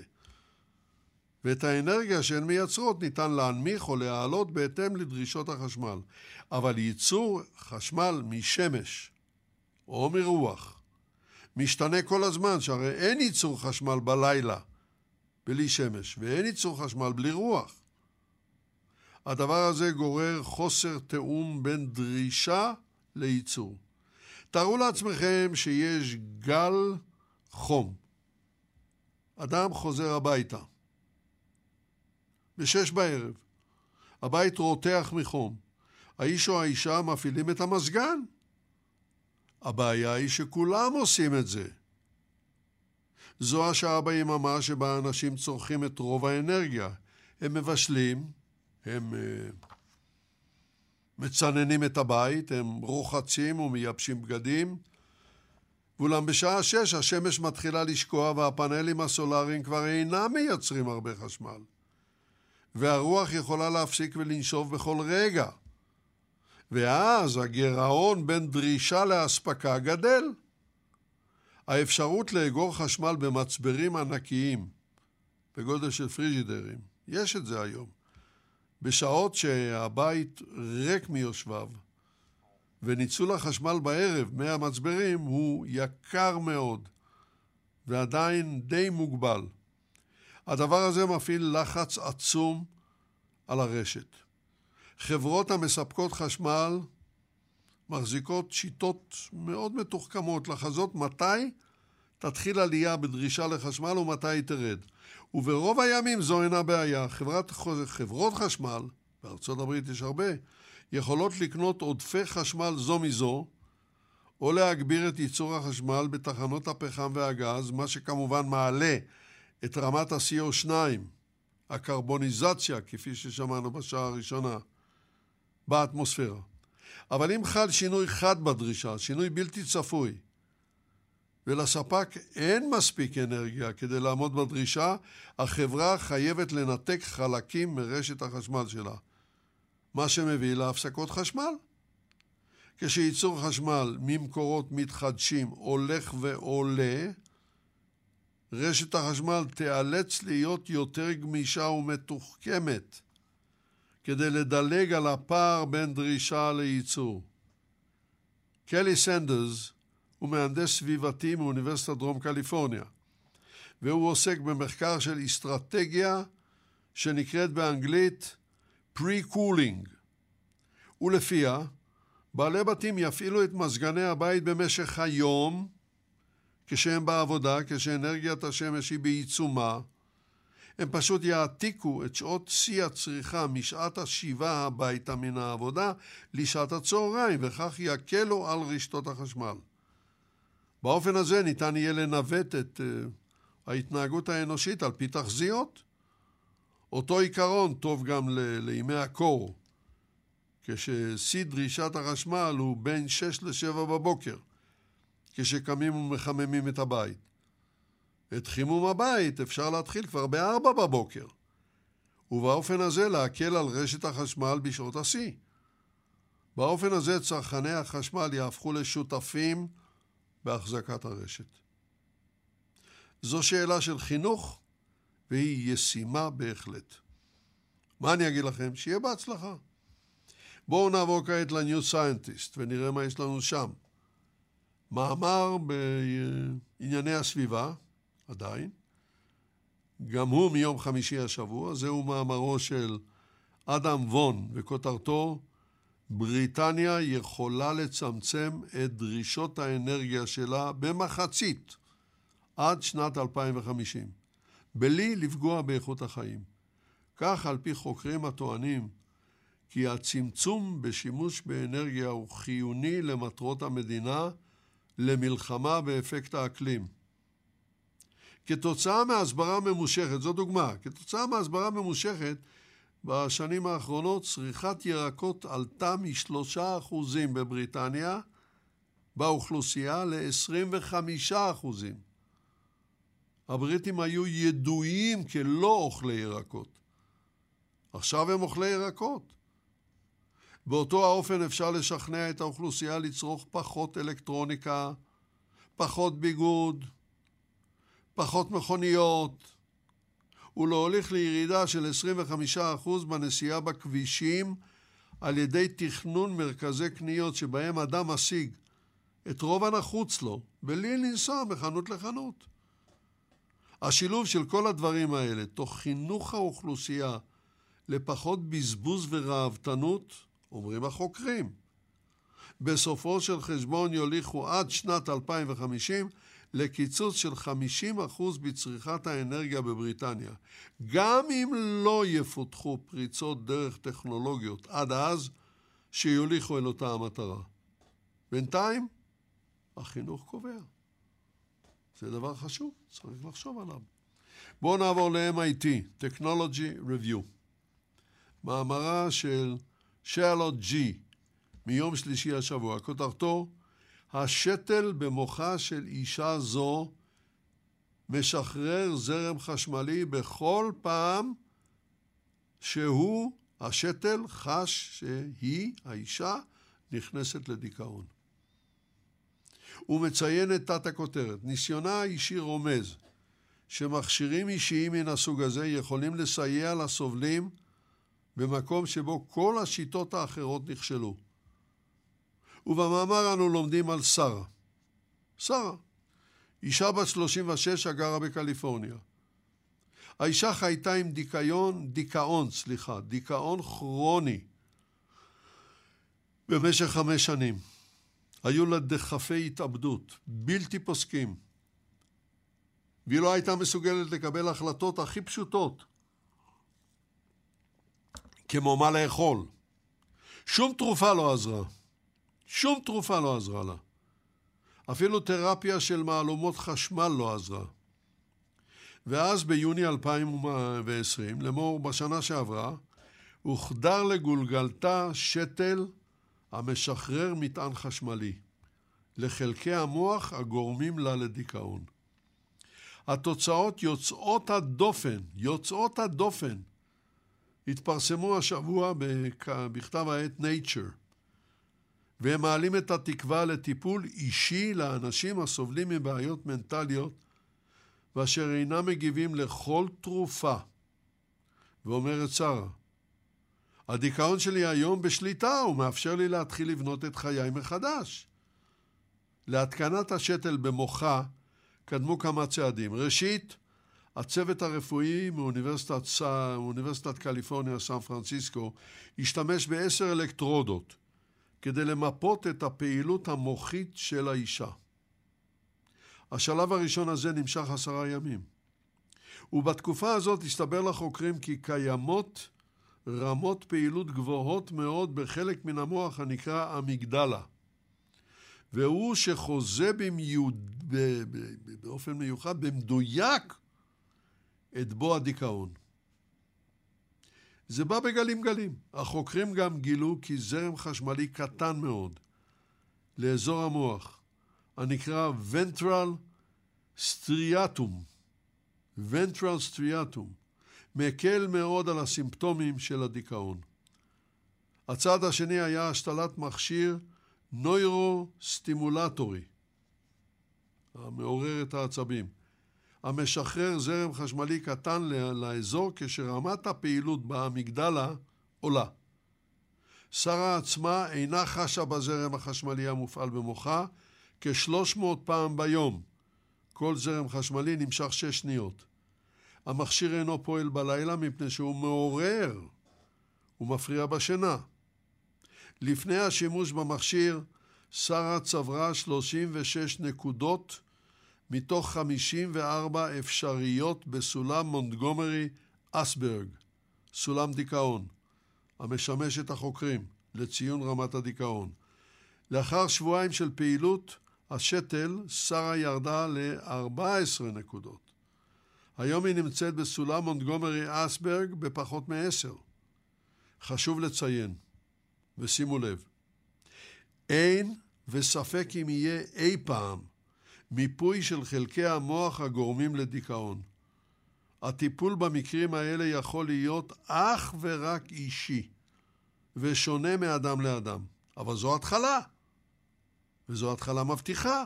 ואת האנרגיה שהן מייצרות ניתן להנמיך או להעלות בהתאם לדרישות החשמל. אבל ייצור חשמל משמש או מרוח משתנה כל הזמן, שהרי אין ייצור חשמל בלילה בלי שמש, ואין ייצור חשמל בלי רוח. הדבר הזה גורר חוסר תיאום בין דרישה לייצור. תארו לעצמכם שיש גל חום. אדם חוזר הביתה. בשש בערב. הבית רותח מחום. האיש או האישה מפעילים את המזגן. הבעיה היא שכולם עושים את זה. זו השעה ביממה שבה אנשים צורכים את רוב האנרגיה. הם מבשלים, הם uh, מצננים את הבית, הם רוחצים ומייבשים בגדים, ואולם בשעה שש השמש מתחילה לשקוע והפאנלים הסולאריים כבר אינם מייצרים הרבה חשמל. והרוח יכולה להפסיק ולנשוב בכל רגע. ואז הגירעון בין דרישה לאספקה גדל. האפשרות לאגור חשמל במצברים ענקיים, בגודל של פריג'ידרים, יש את זה היום. בשעות שהבית ריק מיושביו, וניצול החשמל בערב מהמצברים הוא יקר מאוד, ועדיין די מוגבל. הדבר הזה מפעיל לחץ עצום על הרשת. חברות המספקות חשמל מחזיקות שיטות מאוד מתוחכמות לחזות מתי תתחיל עלייה בדרישה לחשמל ומתי היא תרד. וברוב הימים זו אינה בעיה. חברת, חברות חשמל, בארצות הברית יש הרבה, יכולות לקנות עודפי חשמל זו מזו, או להגביר את ייצור החשמל בתחנות הפחם והגז, מה שכמובן מעלה את רמת ה-CO2, הקרבוניזציה, כפי ששמענו בשעה הראשונה, באטמוספירה. אבל אם חל שינוי חד בדרישה, שינוי בלתי צפוי, ולספק אין מספיק אנרגיה כדי לעמוד בדרישה, החברה חייבת לנתק חלקים מרשת החשמל שלה, מה שמביא להפסקות חשמל. כשייצור חשמל ממקורות מתחדשים הולך ועולה, רשת החשמל תיאלץ להיות יותר גמישה ומתוחכמת כדי לדלג על הפער בין דרישה לייצור. קלי סנדרס הוא מהנדס סביבתי מאוניברסיטת דרום קליפורניה, והוא עוסק במחקר של אסטרטגיה שנקראת באנגלית pre-cooling, ולפיה בעלי בתים יפעילו את מזגני הבית במשך היום, כשהם בעבודה, כשאנרגיית השמש היא בעיצומה. הם פשוט יעתיקו את שעות שיא הצריכה משעת השיבה הביתה מן העבודה לשעת הצהריים, וכך יקלו על רשתות החשמל. באופן הזה ניתן יהיה לנווט את uh, ההתנהגות האנושית על פי תחזיות. אותו עיקרון טוב גם ל- לימי הקור, כששיא דרישת החשמל הוא בין 6 ל-7 בבוקר, כשקמים ומחממים את הבית. את חימום הבית אפשר להתחיל כבר ב-4 בבוקר, ובאופן הזה להקל על רשת החשמל בשעות השיא. באופן הזה צרכני החשמל יהפכו לשותפים בהחזקת הרשת. זו שאלה של חינוך, והיא ישימה בהחלט. מה אני אגיד לכם? שיהיה בהצלחה. בואו נעבור כעת ל-New Scientist ונראה מה יש לנו שם. מאמר בענייני הסביבה, עדיין, גם הוא מיום חמישי השבוע, זהו מאמרו של אדם וון, וכותרתו בריטניה יכולה לצמצם את דרישות האנרגיה שלה במחצית עד שנת 2050, בלי לפגוע באיכות החיים. כך על פי חוקרים הטוענים כי הצמצום בשימוש באנרגיה הוא חיוני למטרות המדינה למלחמה באפקט האקלים. כתוצאה מהסברה ממושכת, זו דוגמה, כתוצאה מהסברה ממושכת, בשנים האחרונות צריכת ירקות עלתה משלושה אחוזים בבריטניה באוכלוסייה ל-25 אחוזים. הבריטים היו ידועים כלא אוכלי ירקות. עכשיו הם אוכלי ירקות. באותו האופן אפשר לשכנע את האוכלוסייה לצרוך פחות אלקטרוניקה, פחות ביגוד, פחות מכוניות, ולהוליך לירידה של 25% בנסיעה בכבישים על ידי תכנון מרכזי קניות שבהם אדם משיג את רוב הנחוץ לו, בלי לנסוע מחנות לחנות. השילוב של כל הדברים האלה, תוך חינוך האוכלוסייה לפחות בזבוז וראוותנות, אומרים החוקרים. בסופו של חשבון יוליכו עד שנת 2050 לקיצוץ של 50% בצריכת האנרגיה בבריטניה. גם אם לא יפותחו פריצות דרך טכנולוגיות עד אז, שיוליכו אל אותה המטרה. בינתיים, החינוך קובע. זה דבר חשוב, צריך לחשוב עליו. בואו נעבור ל-MIT, Technology Review. מאמרה של שרלוט ג'י מיום שלישי השבוע, כותרתו השתל במוחה של אישה זו משחרר זרם חשמלי בכל פעם שהוא, השתל, חש שהיא, האישה, נכנסת לדיכאון. הוא מציין את תת הכותרת. ניסיונה האישי רומז שמכשירים אישיים מן הסוג הזה יכולים לסייע לסובלים במקום שבו כל השיטות האחרות נכשלו. ובמאמר אנו לומדים על שרה. שרה, אישה בת 36 הגרה בקליפורניה. האישה חייתה עם דיכאון, דיכאון, סליחה, דיכאון כרוני במשך חמש שנים. היו לה דחפי התאבדות, בלתי פוסקים. והיא לא הייתה מסוגלת לקבל החלטות הכי פשוטות, כמו מה לאכול. שום תרופה לא עזרה. שום תרופה לא עזרה לה. אפילו תרפיה של מהלומות חשמל לא עזרה. ואז ביוני 2020, לאמור בשנה שעברה, הוחדר לגולגלתה שתל המשחרר מטען חשמלי לחלקי המוח הגורמים לה לדיכאון. התוצאות יוצאות הדופן, יוצאות הדופן, התפרסמו השבוע בכתב העת Nature. והם מעלים את התקווה לטיפול אישי לאנשים הסובלים מבעיות מנטליות ואשר אינם מגיבים לכל תרופה. ואומרת שרה, הדיכאון שלי היום בשליטה, הוא מאפשר לי להתחיל לבנות את חיי מחדש. להתקנת השתל במוחה קדמו כמה צעדים. ראשית, הצוות הרפואי מאוניברסיטת, מאוניברסיטת קליפורניה, סן פרנסיסקו, השתמש בעשר אלקטרודות כדי למפות את הפעילות המוחית של האישה. השלב הראשון הזה נמשך עשרה ימים. ובתקופה הזאת הסתבר לחוקרים כי קיימות רמות פעילות גבוהות מאוד בחלק מן המוח הנקרא אמיגדלה. והוא שחוזה במיוד... באופן מיוחד, במדויק, את בוא הדיכאון. זה בא בגלים גלים. החוקרים גם גילו כי זרם חשמלי קטן מאוד לאזור המוח, הנקרא Ventral Striatum, Ventral Striatum, מקל מאוד על הסימפטומים של הדיכאון. הצעד השני היה השתלת מכשיר נוירוסטימולטורי, המעורר את העצבים, המשחרר זרם חשמלי קטן לאזור כשרמת הפעילות באמיגדלה עולה. שרה עצמה אינה חשה בזרם החשמלי המופעל במוחה כ-300 פעם ביום. כל זרם חשמלי נמשך 6 שניות. המכשיר אינו פועל בלילה מפני שהוא מעורר ומפריע בשינה. לפני השימוש במכשיר, שרה צברה 36 נקודות מתוך 54 אפשריות בסולם מונטגומרי אסברג, סולם דיכאון, המשמש את החוקרים לציון רמת הדיכאון. לאחר שבועיים של פעילות, השתל, שרה ירדה ל-14 נקודות. היום היא נמצאת בסולם מונטגומרי אסברג בפחות מעשר. חשוב לציין, ושימו לב, אין וספק אם יהיה אי פעם מיפוי של חלקי המוח הגורמים לדיכאון. הטיפול במקרים האלה יכול להיות אך ורק אישי, ושונה מאדם לאדם. אבל זו התחלה, וזו התחלה מבטיחה.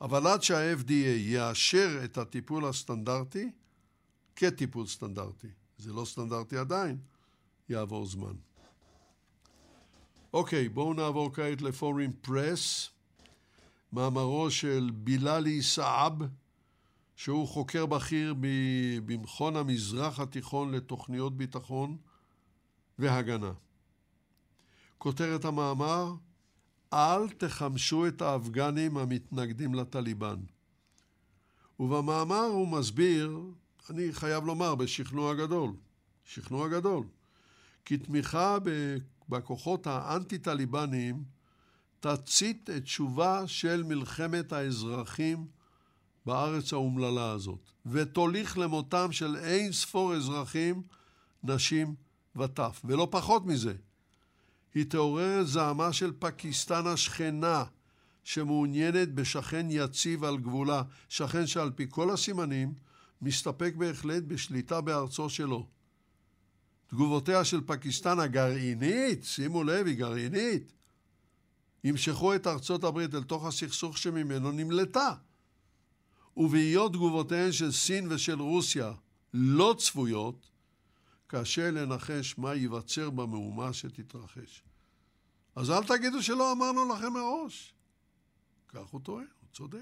אבל עד שה-FDA יאשר את הטיפול הסטנדרטי כטיפול סטנדרטי, זה לא סטנדרטי עדיין, יעבור זמן. אוקיי, בואו נעבור כעת לפורין פרס, מאמרו של בילאלי סעב, שהוא חוקר בכיר במכון המזרח התיכון לתוכניות ביטחון והגנה. כותרת המאמר אל תחמשו את האפגנים המתנגדים לטליבן. ובמאמר הוא מסביר, אני חייב לומר, בשכנוע גדול, שכנוע גדול, כי תמיכה בכוחות האנטי-טליבניים תצית את תשובה של מלחמת האזרחים בארץ האומללה הזאת, ותוליך למותם של אין ספור אזרחים, נשים וטף, ולא פחות מזה. היא תעורר זעמה של פקיסטן השכנה, שמעוניינת בשכן יציב על גבולה, שכן שעל פי כל הסימנים מסתפק בהחלט בשליטה בארצו שלו. תגובותיה של פקיסטן הגרעינית, שימו לב, היא גרעינית, ימשכו את ארצות הברית אל תוך הסכסוך שממנו נמלטה. ובהיות תגובותיהן של סין ושל רוסיה לא צפויות, קשה לנחש מה ייווצר במהומה שתתרחש. אז אל תגידו שלא אמרנו לכם מראש. כך הוא טוען, הוא צודק.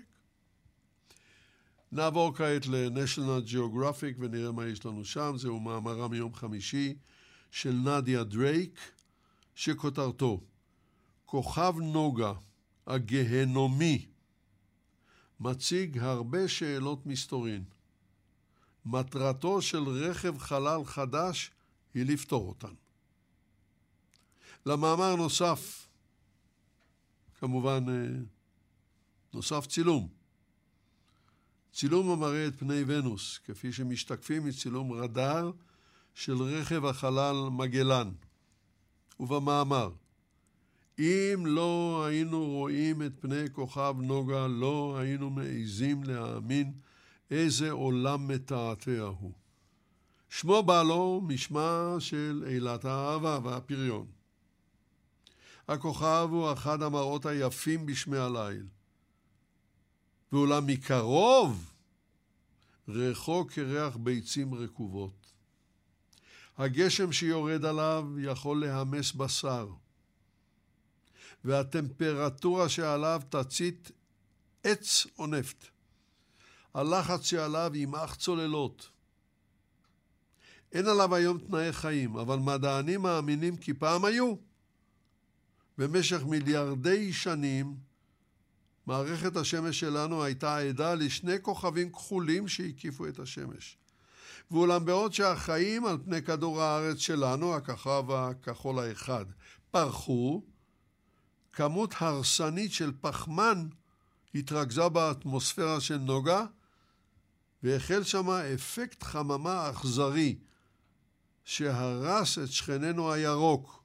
נעבור כעת ל-National Geographic ונראה מה יש לנו שם. זהו מאמרה מיום חמישי של נדיה דרייק, שכותרתו כוכב נוגה הגהנומי מציג הרבה שאלות מסתורין. מטרתו של רכב חלל חדש היא לפתור אותן. למאמר נוסף, כמובן, אה, נוסף צילום. צילום המראה את פני ונוס, כפי שמשתקפים מצילום רדאר של רכב החלל מגלן. ובמאמר, אם לא היינו רואים את פני כוכב נוגה, לא היינו מעיזים להאמין איזה עולם מתעתע הוא. שמו בא לו משמה של אילת האהבה והפריון. הכוכב הוא אחד המראות היפים בשמי הליל. ואולם מקרוב ריחו כריח ביצים רקובות. הגשם שיורד עליו יכול להמס בשר, והטמפרטורה שעליו תצית עץ או נפט. הלחץ שעליו ימעך צוללות. אין עליו היום תנאי חיים, אבל מדענים מאמינים כי פעם היו. במשך מיליארדי שנים, מערכת השמש שלנו הייתה עדה לשני כוכבים כחולים שהקיפו את השמש. ואולם בעוד שהחיים על פני כדור הארץ שלנו, הכוכב הכחול האחד, פרחו, כמות הרסנית של פחמן התרכזה באטמוספירה של נוגה, והחל שם אפקט חממה אכזרי, שהרס את שכננו הירוק.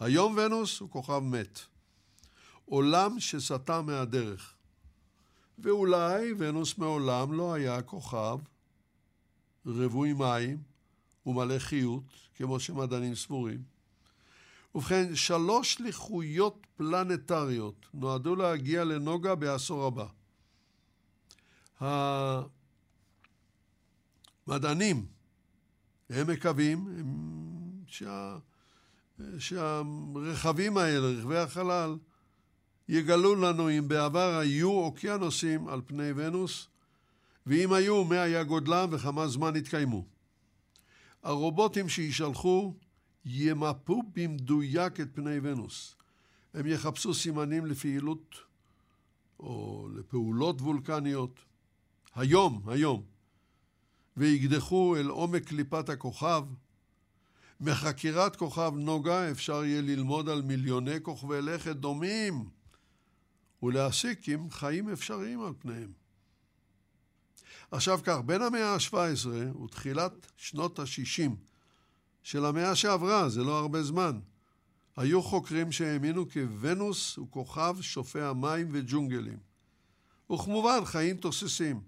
היום ונוס הוא כוכב מת. עולם שסטה מהדרך. ואולי ונוס מעולם לא היה כוכב רווי מים ומלא חיות, כמו שמדענים סבורים. ובכן, שלוש שליחויות פלנטריות נועדו להגיע לנוגה בעשור הבא. המדענים, הם מקווים שה, שהרכבים האלה, רכבי החלל, יגלו לנו אם בעבר היו אוקיינוסים על פני ונוס, ואם היו, מה היה גודלם וכמה זמן התקיימו. הרובוטים שישלחו ימפו במדויק את פני ונוס. הם יחפשו סימנים לפעילות או לפעולות וולקניות. היום, היום. ויקדחו אל עומק קליפת הכוכב. מחקירת כוכב נוגה אפשר יהיה ללמוד על מיליוני כוכבי לכת דומים ולהסיק אם חיים אפשריים על פניהם. עכשיו כך, בין המאה ה-17 ותחילת שנות ה-60 של המאה שעברה, זה לא הרבה זמן, היו חוקרים שהאמינו כי ונוס הוא כוכב שופע מים וג'ונגלים. וכמובן, חיים תוססים.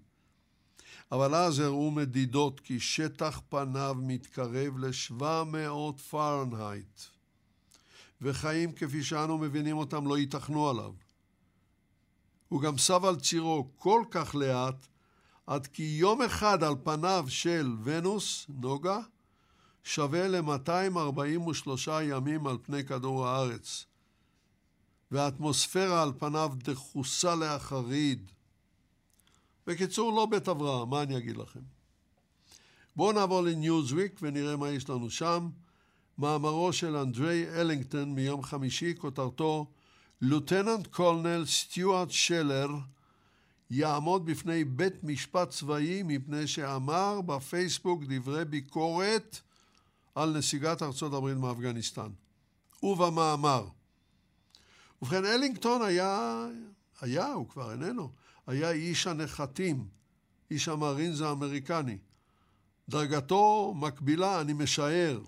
אבל אז הראו מדידות כי שטח פניו מתקרב ל-700 פרנהייט, וחיים כפי שאנו מבינים אותם לא ייתכנו עליו. הוא גם סב על צירו כל כך לאט, עד כי יום אחד על פניו של ונוס, נוגה, שווה ל-243 ימים על פני כדור הארץ, והאטמוספירה על פניו דחוסה לאחריד. בקיצור, לא בית אברהם, מה אני אגיד לכם? בואו נעבור לניוזוויק ונראה מה יש לנו שם. מאמרו של אנדרי אלינגטון מיום חמישי, כותרתו לוטננט קולנל סטיוארט שלר יעמוד בפני בית משפט צבאי מפני שאמר בפייסבוק דברי ביקורת על נסיגת ארצות הברית מאפגניסטן. ובמאמר. ובכן, אלינגטון היה, היה, הוא כבר איננו, היה איש הנחתים, איש המרינז האמריקני. דרגתו מקבילה, אני משער,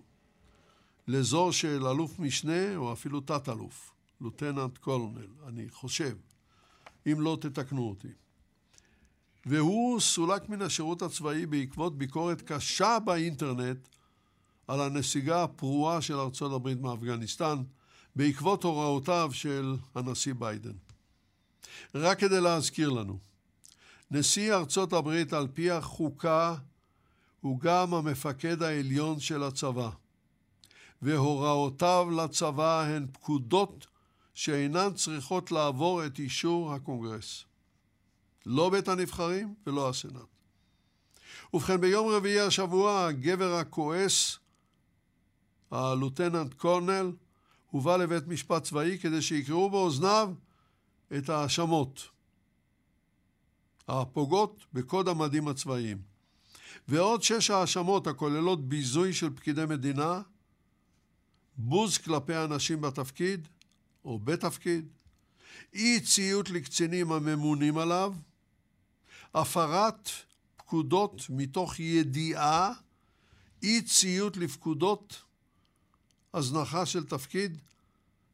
לזו של אלוף משנה או אפילו תת-אלוף, לוטננט קולונל, אני חושב, אם לא תתקנו אותי. והוא סולק מן השירות הצבאי בעקבות ביקורת קשה באינטרנט על הנסיגה הפרועה של ארצות הברית מאפגניסטן בעקבות הוראותיו של הנשיא ביידן. רק כדי להזכיר לנו, נשיא ארצות הברית על פי החוקה הוא גם המפקד העליון של הצבא, והוראותיו לצבא הן פקודות שאינן צריכות לעבור את אישור הקונגרס. לא בית הנבחרים ולא הסנאט. ובכן, ביום רביעי השבוע, הגבר הכועס, הלוטננט קורנל, הובא לבית משפט צבאי כדי שיקראו באוזניו את ההאשמות הפוגעות בקוד המדים הצבאיים. ועוד שש האשמות הכוללות ביזוי של פקידי מדינה, בוז כלפי אנשים בתפקיד או בתפקיד, אי ציות לקצינים הממונים עליו, הפרת פקודות מתוך ידיעה, אי ציות לפקודות, הזנחה של תפקיד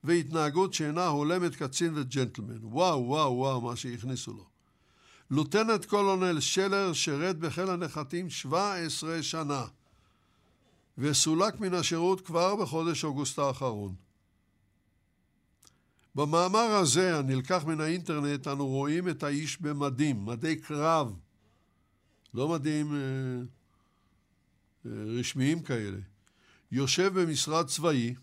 והתנהגות שאינה הולמת קצין וג'נטלמן. וואו, וואו, וואו, מה שהכניסו לו. לוטנט קולונל שלר שירת בחיל הנחתים 17 שנה וסולק מן השירות כבר בחודש אוגוסט האחרון. במאמר הזה, הנלקח מן האינטרנט, אנו רואים את האיש במדים, מדי קרב, לא מדים אה, אה, רשמיים כאלה. יושב במשרד צבאי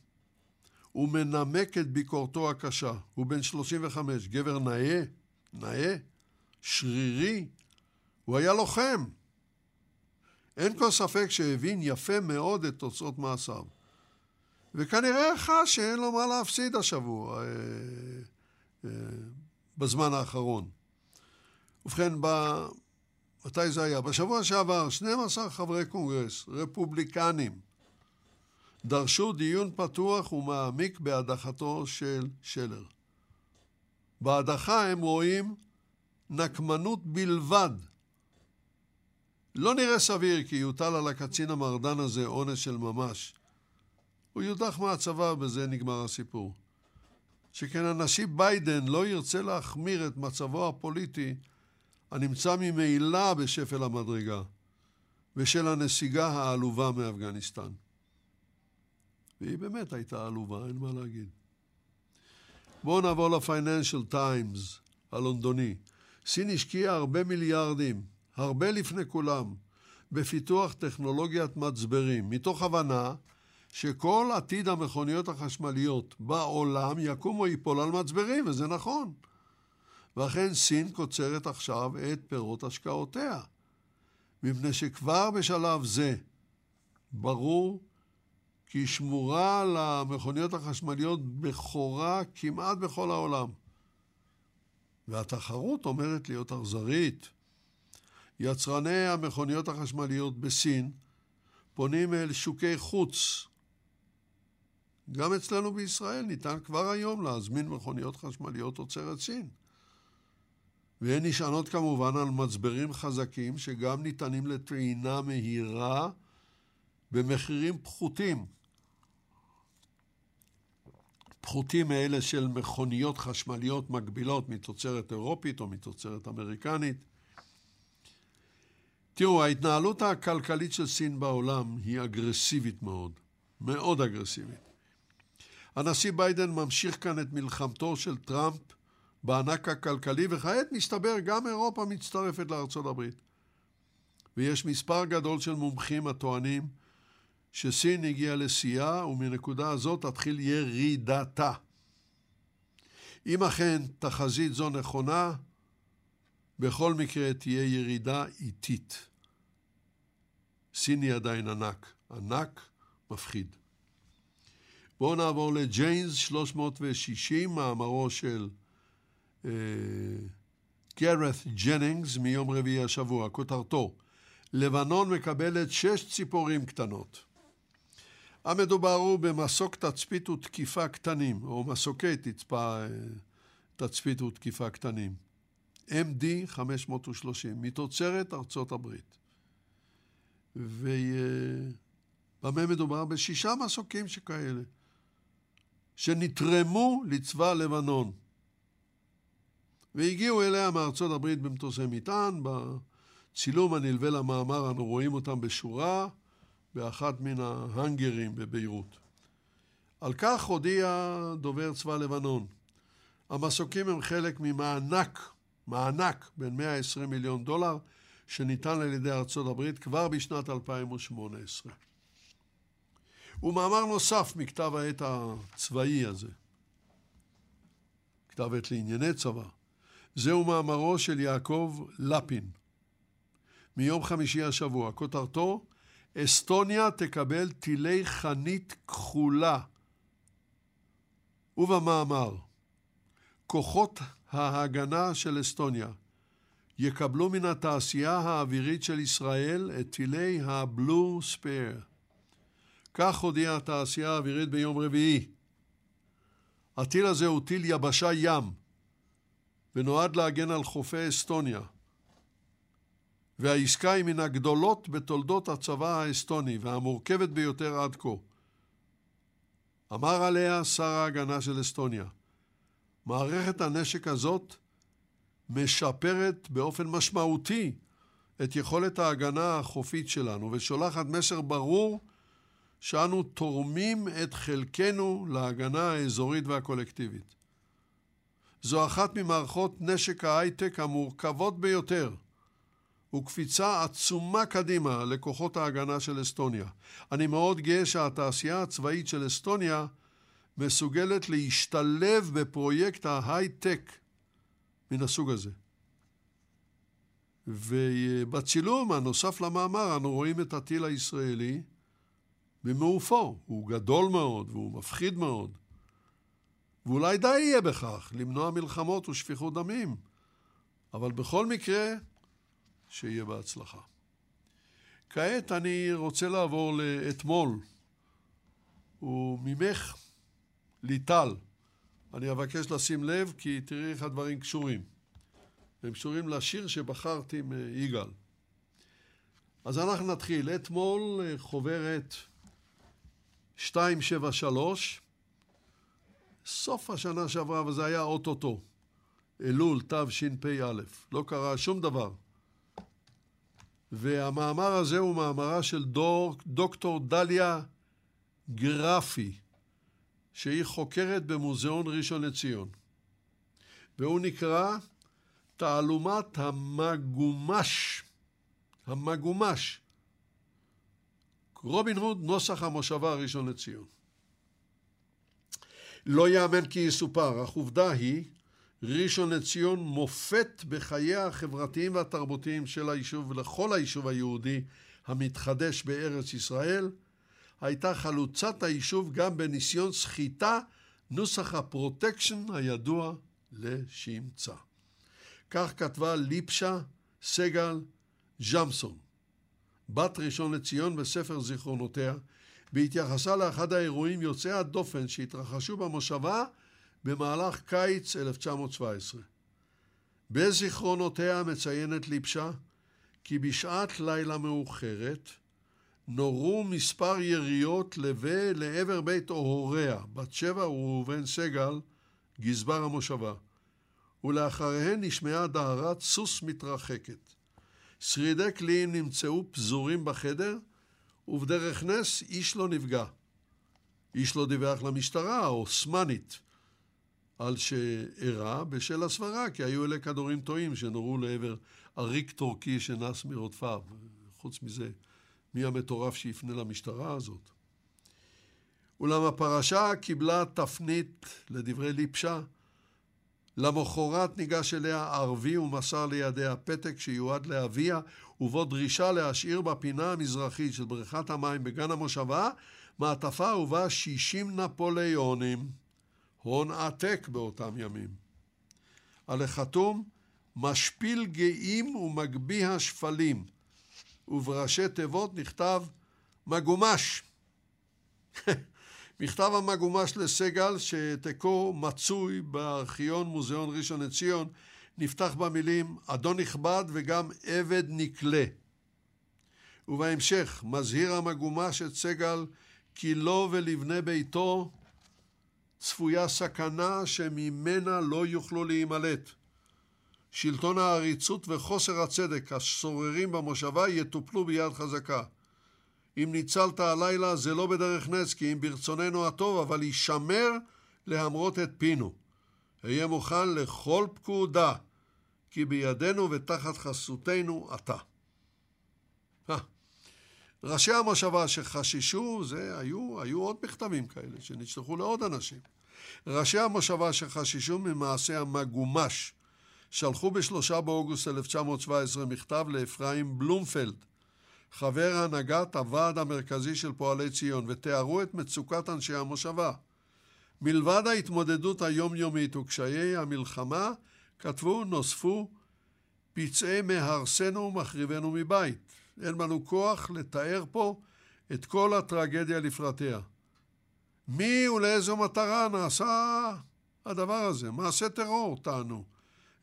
ומנמק את ביקורתו הקשה. הוא בן 35, גבר נאה, נאה, שרירי, הוא היה לוחם. אין כל ספק שהבין יפה מאוד את תוצאות מעשיו. וכנראה חש שאין לו מה להפסיד השבוע, אה, אה, בזמן האחרון. ובכן, ב... מתי זה היה? בשבוע שעבר, 12 חברי קונגרס, רפובליקנים, דרשו דיון פתוח ומעמיק בהדחתו של שלר. בהדחה הם רואים נקמנות בלבד. לא נראה סביר כי יוטל על הקצין המרדן הזה עונש של ממש. הוא יודח מהצבא ובזה נגמר הסיפור. שכן הנשיא ביידן לא ירצה להחמיר את מצבו הפוליטי הנמצא ממילא בשפל המדרגה, בשל הנסיגה העלובה מאפגניסטן. והיא באמת הייתה עלובה, אין מה להגיד. בואו נעבור לפייננשל טיימס הלונדוני. סין השקיעה הרבה מיליארדים, הרבה לפני כולם, בפיתוח טכנולוגיית מצברים, מתוך הבנה שכל עתיד המכוניות החשמליות בעולם יקום או ייפול על מצברים, וזה נכון. ואכן סין קוצרת עכשיו את פירות השקעותיה, מפני שכבר בשלב זה ברור כי שמורה למכוניות החשמליות בכורה כמעט בכל העולם. והתחרות עומדת להיות אכזרית. יצרני המכוניות החשמליות בסין פונים אל שוקי חוץ. גם אצלנו בישראל ניתן כבר היום להזמין מכוניות חשמליות תוצרת סין. והן נשענות כמובן על מצברים חזקים שגם ניתנים לטעינה מהירה במחירים פחותים. פחותים מאלה של מכוניות חשמליות מקבילות מתוצרת אירופית או מתוצרת אמריקנית. תראו, ההתנהלות הכלכלית של סין בעולם היא אגרסיבית מאוד, מאוד אגרסיבית. הנשיא ביידן ממשיך כאן את מלחמתו של טראמפ בענק הכלכלי, וכעת מסתבר גם אירופה מצטרפת לארצות הברית. ויש מספר גדול של מומחים הטוענים שסין הגיעה לשיאה, ומנקודה הזאת תתחיל ירידתה. אם אכן תחזית זו נכונה, בכל מקרה תהיה ירידה איטית. סין היא עדיין ענק, ענק מפחיד. בואו נעבור לג'יינס 360, מאמרו של גרת uh, ג'נינגס מיום רביעי השבוע, כותרתו: לבנון מקבלת שש ציפורים קטנות. המדובר הוא במסוק תצפית ותקיפה קטנים, או מסוקי תצפית, תצפית ותקיפה קטנים. MD 530, מתוצרת ארצות הברית. ובמה מדובר? בשישה מסוקים שכאלה, שנתרמו לצבא לבנון. והגיעו אליה מארצות הברית במטוסי מטען, בצילום הנלווה למאמר אנו רואים אותם בשורה, באחת מן ההאנגרים בביירות. על כך הודיע דובר צבא לבנון. המסוקים הם חלק ממענק, מענק בין 120 מיליון דולר, שניתן על ידי ארצות הברית כבר בשנת 2018. ומאמר נוסף מכתב העת הצבאי הזה, כתב עת לענייני צבא, זהו מאמרו של יעקב לפין, מיום חמישי השבוע. כותרתו אסטוניה תקבל טילי חנית כחולה. ובמאמר, כוחות ההגנה של אסטוניה יקבלו מן התעשייה האווירית של ישראל את טילי הבלו ספייר. כך הודיעה התעשייה האווירית ביום רביעי. הטיל הזה הוא טיל יבשה ים, ונועד להגן על חופי אסטוניה. והעסקה היא מן הגדולות בתולדות הצבא האסטוני והמורכבת ביותר עד כה. אמר עליה שר ההגנה של אסטוניה, מערכת הנשק הזאת משפרת באופן משמעותי את יכולת ההגנה החופית שלנו ושולחת מסר ברור שאנו תורמים את חלקנו להגנה האזורית והקולקטיבית. זו אחת ממערכות נשק ההייטק המורכבות ביותר וקפיצה עצומה קדימה לכוחות ההגנה של אסטוניה. אני מאוד גאה שהתעשייה הצבאית של אסטוניה מסוגלת להשתלב בפרויקט ההייטק מן הסוג הזה. ובצילום הנוסף למאמר אנו רואים את הטיל הישראלי במעופו. הוא גדול מאוד והוא מפחיד מאוד. ואולי די יהיה בכך למנוע מלחמות ושפיכות דמים, אבל בכל מקרה, שיהיה בהצלחה. כעת אני רוצה לעבור לאתמול, וממך, ליטל. אני אבקש לשים לב, כי תראי איך הדברים קשורים. הם קשורים לשיר שבחרתי מיגאל. אז אנחנו נתחיל. אתמול אה, חוברת 273, סוף השנה שעברה, וזה היה אוטוטו, אלול תשפ"א. לא קרה שום דבר. והמאמר הזה הוא מאמרה של דור, דוקטור דליה גרפי, שהיא חוקרת במוזיאון ראשון לציון. והוא נקרא תעלומת המגומש, המגומש, רובין הוד, נוסח המושבה הראשון לציון. לא יאמן כי יסופר, אך עובדה היא, ראשון לציון מופת בחייה החברתיים והתרבותיים של היישוב ולכל היישוב היהודי המתחדש בארץ ישראל, הייתה חלוצת היישוב גם בניסיון סחיטה, נוסח הפרוטקשן הידוע לשמצה. כך כתבה ליפשה סגל ג'מסון, בת ראשון לציון בספר זיכרונותיה, בהתייחסה לאחד האירועים יוצאי הדופן שהתרחשו במושבה במהלך קיץ 1917. בזיכרונותיה מציינת ליפשה כי בשעת לילה מאוחרת נורו מספר יריות לבה לעבר בית הוריה, בת שבע וראובן סגל, גזבר המושבה, ולאחריהן נשמעה דהרת סוס מתרחקת. שרידי קליעים נמצאו פזורים בחדר, ובדרך נס איש לא נפגע. איש לא דיווח למשטרה העות'מאנית על שאירע בשל הסברה, כי היו אלה כדורים טועים שנורו לעבר עריק טורקי שנס מרודפיו. חוץ מזה, מי המטורף שיפנה למשטרה הזאת? אולם הפרשה קיבלה תפנית, לדברי ליפשה, למחרת ניגש אליה ערבי ומסר לידיה פתק שיועד לאביה, ובו דרישה להשאיר בפינה המזרחית של בריכת המים בגן המושבה מעטפה ובה שישים נפוליאונים, הון עתק באותם ימים. על החתום משפיל גאים ומגביה השפלים, ובראשי תיבות נכתב מגומש. מכתב המגומש לסגל, שתקו מצוי בארכיון מוזיאון ראשון לציון, נפתח במילים אדון נכבד וגם עבד נקלה. ובהמשך מזהיר המגומש את סגל כי לו ולבני ביתו צפויה סכנה שממנה לא יוכלו להימלט. שלטון העריצות וחוסר הצדק השוררים במושבה יטופלו ביד חזקה. אם ניצלת הלילה זה לא בדרך נס, כי אם ברצוננו הטוב, אבל יישמר להמרות את פינו. אהיה מוכן לכל פקודה, כי בידינו ותחת חסותנו אתה. ראשי המושבה שחששו, זה היו, היו עוד מכתבים כאלה שנשלחו לעוד אנשים. ראשי המושבה שחששו ממעשה המגומש שלחו בשלושה באוגוסט 1917 מכתב לאפרים בלומפלד, חבר הנהגת הוועד המרכזי של פועלי ציון, ותיארו את מצוקת אנשי המושבה. מלבד ההתמודדות היומיומית וקשיי המלחמה, כתבו, נוספו, פצעי מהרסנו ומחריבנו מבית. אין בנו כוח לתאר פה את כל הטרגדיה לפרטיה. מי ולאיזו מטרה נעשה הדבר הזה? מעשה טרור, טענו.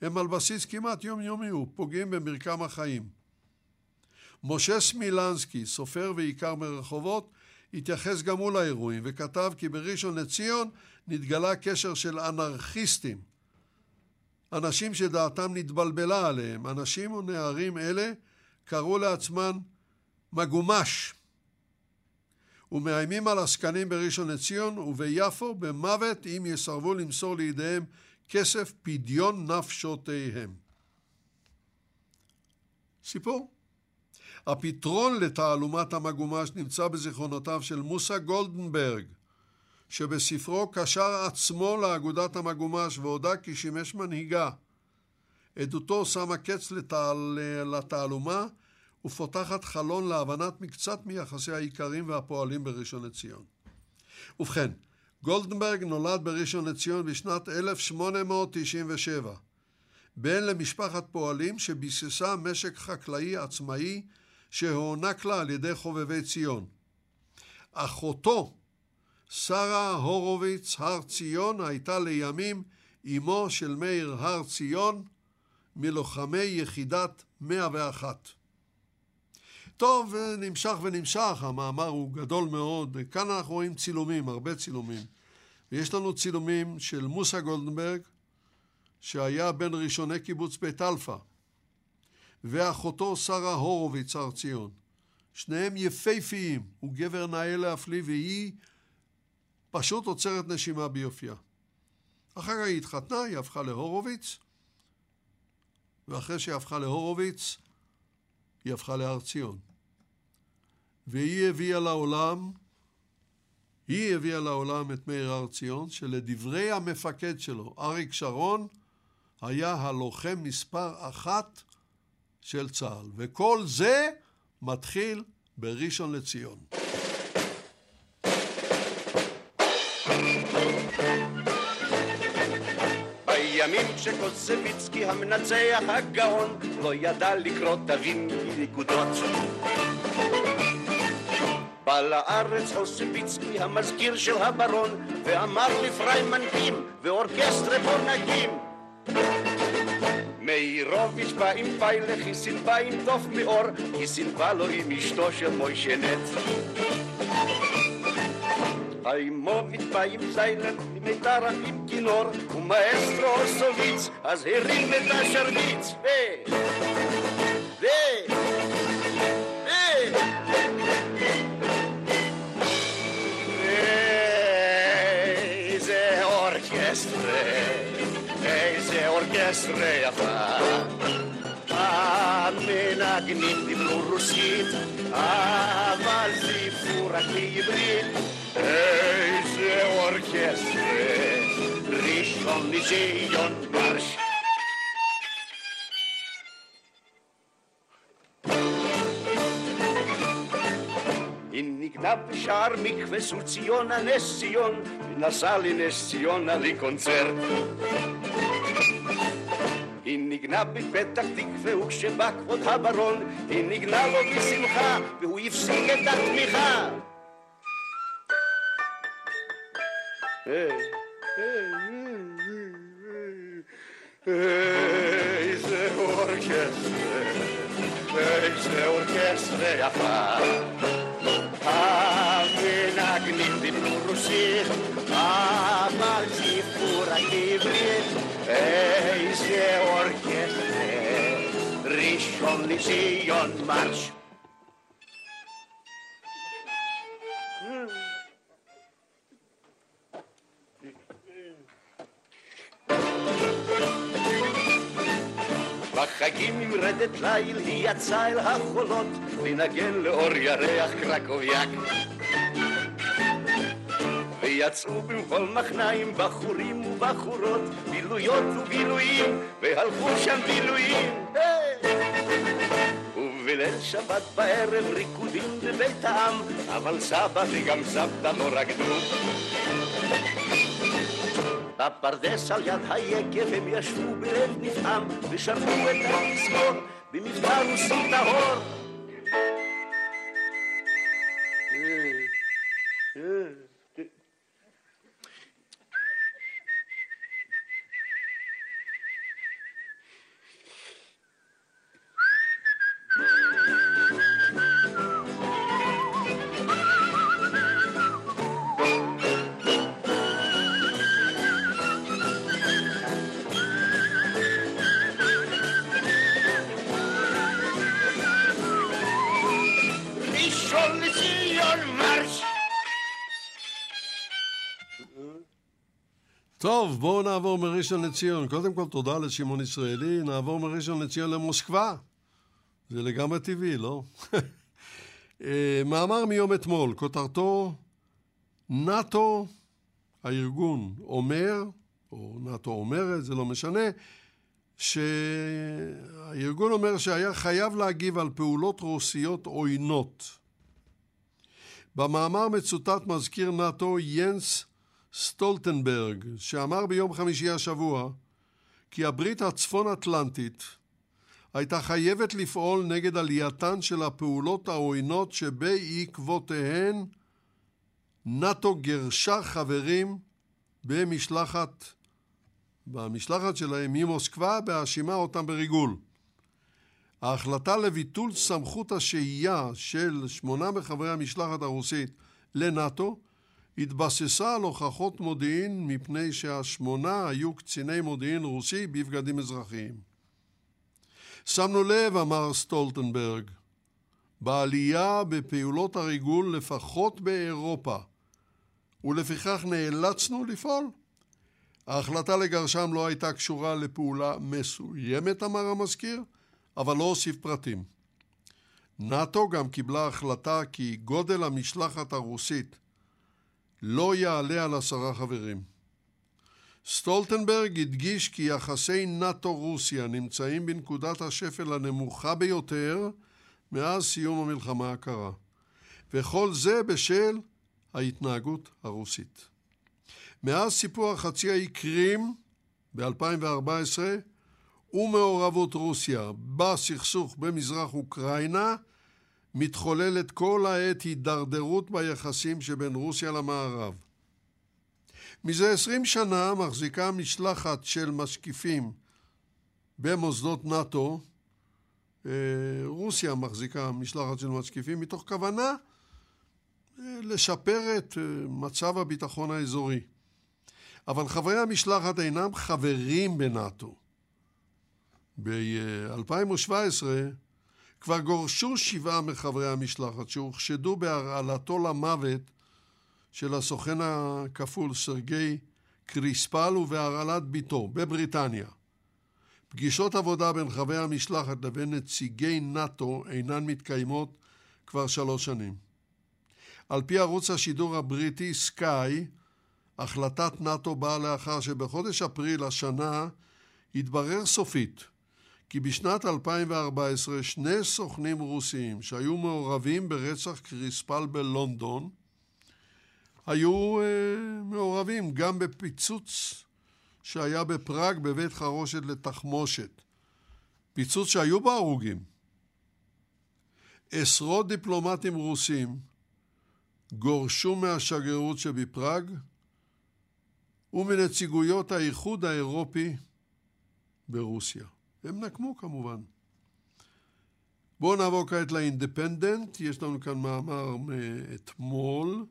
הם על בסיס כמעט יומיומי ופוגעים במרקם החיים. משה סמילנסקי, סופר ועיקר מרחובות, התייחס גם הוא לאירועים וכתב כי בראשון לציון נתגלה קשר של אנרכיסטים, אנשים שדעתם נתבלבלה עליהם, אנשים ונערים אלה קראו לעצמם מגומש ומאיימים על עסקנים בראשון לציון וביפו במוות אם יסרבו למסור לידיהם כסף פדיון נפשותיהם. סיפור. הפתרון לתעלומת המגומש נמצא בזיכרונותיו של מוסא גולדנברג, שבספרו קשר עצמו לאגודת המגומש והודה כי שימש מנהיגה. עדותו שמה קץ לתעל... לתעלומה ופותחת חלון להבנת מקצת מיחסי העיקרים והפועלים בראשון לציון. ובכן, גולדנברג נולד בראשון לציון בשנת 1897, בן למשפחת פועלים שביססה משק חקלאי עצמאי שהוענק לה על ידי חובבי ציון. אחותו, שרה הורוביץ הר ציון, הייתה לימים אמו של מאיר הר ציון, מלוחמי יחידת 101. טוב, נמשך ונמשך, המאמר הוא גדול מאוד. כאן אנחנו רואים צילומים, הרבה צילומים. ויש לנו צילומים של מוסא גולדנברג, שהיה בין ראשוני קיבוץ בית אלפא, ואחותו שרה הורוביץ הר ציון. שניהם יפהפיים, הוא גבר נאה להפליא והיא פשוט עוצרת נשימה ביופייה. אחר כך היא התחתנה, היא הפכה להורוביץ, ואחרי שהיא הפכה להורוביץ, היא הפכה להר ציון. והיא הביאה לעולם, היא הביאה לעולם את מאיר הר ציון, שלדברי המפקד שלו, אריק שרון, היה הלוחם מספר אחת של צה"ל. וכל זה מתחיל בראשון לציון. בימים שקוסביצקי המנצח הגאון לא ידע לקרוא תווים מנקודות בא לארץ חוסביצקי המזכיר של הברון ואמר לפריימן קים ואורקסטרה בוא נקים מאירוביץ' בא עם פיילה, חיסין בא עם תוף מאור, חיסין בא לו עם אשתו של מוישה נט. חיימוביץ' בא עם זיילר, עם מיתר עם כינור, ומאסטרו אוסוביץ, אז הרים את השרביץ. ו... ו... אורקסטרה יפה. המנגנים דיברו רוסית, אבל דיברו רק בעברית. איזה אורקסטרה, ראשון לציון מרש. היא ניגנה בשער מקווה סול ציונה נס ציון, ונסעה לנס ציונה לקונצרט. היא ניגנה בפתח תקווה וכשבא כבוד הברון, היא ניגנה לו בשמחה, והוא הפסיק את התמיכה. איזה אורקסטרה, איזה אורקסטרה יפה. המנגנים דיברו רוסית, אבל סיפור העברית, ראשון לציון מרש. בחגים עם רדת ליל היא יצאה אל החולות לנגן לאור ירח קרקוביאק. ויצאו במחול מחניים בחורים ובחורות בילויות ובילויים והלכו שם בילויים ובליל שבת בערב ריקודים בבית העם אבל סבא וגם סבתא לא רקדו בפרדס על יד היקב הם ישבו בלב נפעם ושרפו את המזמור במבטא רוסי טהור. בואו נעבור מראשון לציון. קודם כל, תודה לשמעון ישראלי. נעבור מראשון לציון למוסקבה. זה לגמרי טבעי, לא? אה, מאמר מיום אתמול, כותרתו נאט"ו, הארגון, אומר, או נאט"ו אומרת, זה לא משנה, שהארגון אומר שהיה חייב להגיב על פעולות רוסיות עוינות. במאמר מצוטט מזכיר נאט"ו ינס סטולטנברג, שאמר ביום חמישי השבוע כי הברית הצפון-אטלנטית הייתה חייבת לפעול נגד עלייתן של הפעולות העוינות שבעקבותיהן נאט"ו גירשה חברים במשלחת, במשלחת שלהם ממוסקבה בהאשימה אותם בריגול. ההחלטה לביטול סמכות השהייה של שמונה מחברי המשלחת הרוסית לנאט"ו התבססה על הוכחות מודיעין מפני שהשמונה היו קציני מודיעין רוסי בבגדים אזרחיים. שמנו לב, אמר סטולטנברג, בעלייה בפעולות הריגול לפחות באירופה, ולפיכך נאלצנו לפעול. ההחלטה לגרשם לא הייתה קשורה לפעולה מסוימת, אמר המזכיר, אבל לא הוסיף פרטים. נאט"ו גם קיבלה החלטה כי גודל המשלחת הרוסית לא יעלה על עשרה חברים. סטולטנברג הדגיש כי יחסי נאט"ו-רוסיה נמצאים בנקודת השפל הנמוכה ביותר מאז סיום המלחמה הקרה, וכל זה בשל ההתנהגות הרוסית. מאז סיפוח חצי האי קרים ב-2014 ומעורבות רוסיה בסכסוך במזרח אוקראינה מתחוללת כל העת הידרדרות ביחסים שבין רוסיה למערב. מזה עשרים שנה מחזיקה משלחת של משקיפים במוסדות נאט"ו, אה, רוסיה מחזיקה משלחת של משקיפים מתוך כוונה אה, לשפר את אה, מצב הביטחון האזורי. אבל חברי המשלחת אינם חברים בנאט"ו. ב-2017 כבר גורשו שבעה מחברי המשלחת שהוחשדו בהרעלתו למוות של הסוכן הכפול סרגי קריספל ובהרעלת ביתו בבריטניה. פגישות עבודה בין חברי המשלחת לבין נציגי נאט"ו אינן מתקיימות כבר שלוש שנים. על פי ערוץ השידור הבריטי סקאי, החלטת נאט"ו באה לאחר שבחודש אפריל השנה התברר סופית כי בשנת 2014 שני סוכנים רוסיים שהיו מעורבים ברצח קריספל בלונדון היו uh, מעורבים גם בפיצוץ שהיה בפראג בבית חרושת לתחמושת. פיצוץ שהיו בו הרוגים. עשרות דיפלומטים רוסים גורשו מהשגרירות שבפראג ומנציגויות האיחוד האירופי ברוסיה. הם נקמו כמובן. בואו נעבור כעת לאינדפנדנט, יש לנו כאן מאמר מאתמול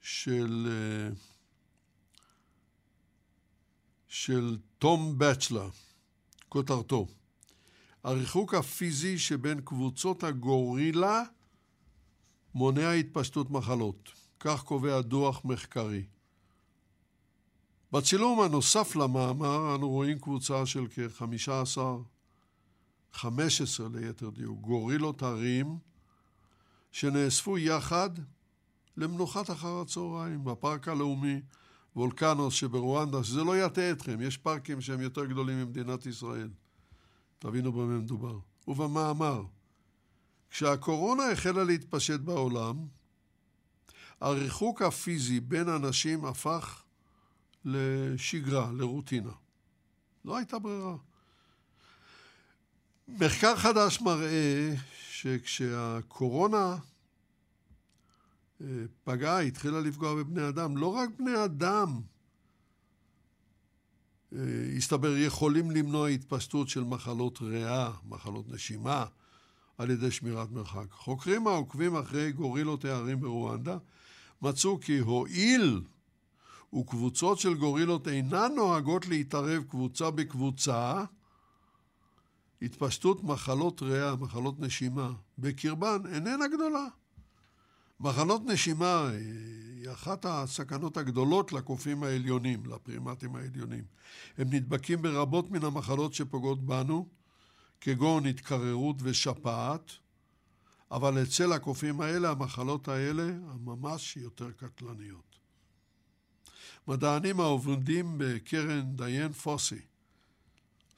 של, אה, של תום בצ'לה, כותרתו: הריחוק הפיזי שבין קבוצות הגורילה מונע התפשטות מחלות, כך קובע דוח מחקרי. בצילום הנוסף למאמר אנו רואים קבוצה של כ-15, 15 ליתר דיוק, גורילות הרים שנאספו יחד למנוחת אחר הצהריים בפארק הלאומי וולקנוס שברואנדה, שזה לא יטעה אתכם, יש פארקים שהם יותר גדולים ממדינת ישראל. תבינו במה מדובר. ובמאמר, כשהקורונה החלה להתפשט בעולם, הריחוק הפיזי בין אנשים הפך לשגרה, לרוטינה. לא הייתה ברירה. מחקר חדש מראה שכשהקורונה אה, פגעה, התחילה לפגוע בבני אדם, לא רק בני אדם, אה, הסתבר, יכולים למנוע התפשטות של מחלות ריאה, מחלות נשימה, על ידי שמירת מרחק. חוקרים העוקבים אחרי גורילות הערים ברואנדה מצאו כי הואיל וקבוצות של גורילות אינן נוהגות להתערב קבוצה בקבוצה, התפשטות מחלות ריאה, מחלות נשימה, בקרבן איננה גדולה. מחלות נשימה היא אחת הסכנות הגדולות לקופים העליונים, לפרימטים העליונים. הם נדבקים ברבות מן המחלות שפוגעות בנו, כגון התקררות ושפעת, אבל אצל הקופים האלה, המחלות האלה, הממש יותר קטלניות. מדענים העובדים בקרן דיין פוסי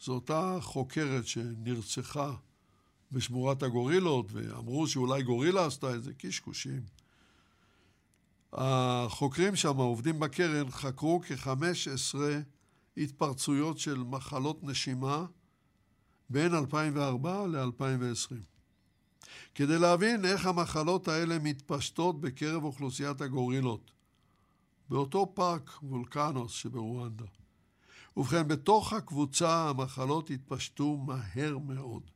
זו אותה חוקרת שנרצחה בשמורת הגורילות, ואמרו שאולי גורילה עשתה את זה, קשקושים. החוקרים שם, עובדים בקרן, חקרו כ-15 התפרצויות של מחלות נשימה בין 2004 ל-2020. כדי להבין איך המחלות האלה מתפשטות בקרב אוכלוסיית הגורילות, באותו פארק וולקנוס שברואנדה. ובכן, בתוך הקבוצה המחלות התפשטו מהר מאוד.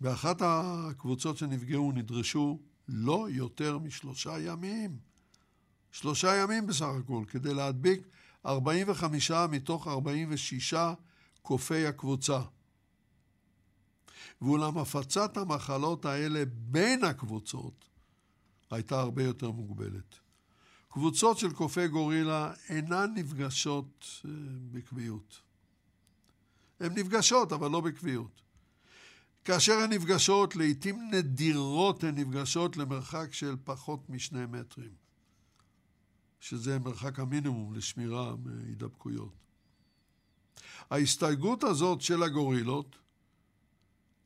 באחת הקבוצות שנפגעו נדרשו לא יותר משלושה ימים. שלושה ימים בסך הכל, כדי להדביק 45 מתוך 46 קופי הקבוצה. ואולם הפצת המחלות האלה בין הקבוצות הייתה הרבה יותר מוגבלת. קבוצות של קופי גורילה אינן נפגשות אה, בקביעות. הן נפגשות, אבל לא בקביעות. כאשר הן נפגשות, לעיתים נדירות הן נפגשות למרחק של פחות משני מטרים, שזה מרחק המינימום לשמירה מהידבקויות. ההסתייגות הזאת של הגורילות,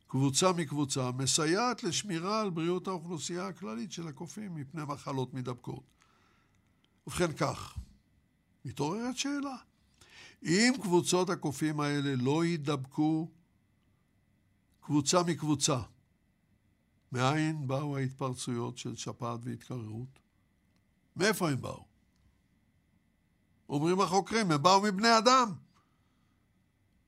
קבוצה מקבוצה, מסייעת לשמירה על בריאות האוכלוסייה הכללית של הקופים מפני מחלות מידבקות. ובכן כך, מתעוררת שאלה. אם קבוצות הקופים האלה לא יידבקו קבוצה מקבוצה, מאין באו ההתפרצויות של שפעת והתקררות? מאיפה הם באו? אומרים החוקרים, הם באו מבני אדם.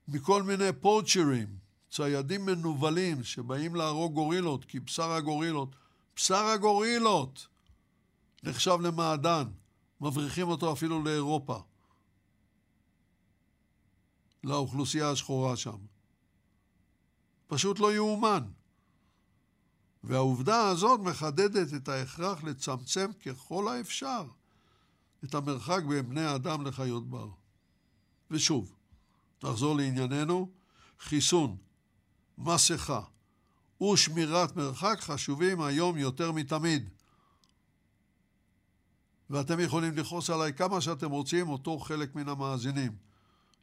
מכל מיני פורצ'רים, ציידים מנוולים שבאים להרוג גורילות, כי בשר הגורילות, בשר הגורילות נחשב למעדן. מבריחים אותו אפילו לאירופה, לאוכלוסייה השחורה שם. פשוט לא יאומן. והעובדה הזאת מחדדת את ההכרח לצמצם ככל האפשר את המרחק בין בני האדם לחיות בר. ושוב, נחזור לענייננו, חיסון, מסכה ושמירת מרחק חשובים היום יותר מתמיד. ואתם יכולים לכעוס עליי כמה שאתם רוצים, אותו חלק מן המאזינים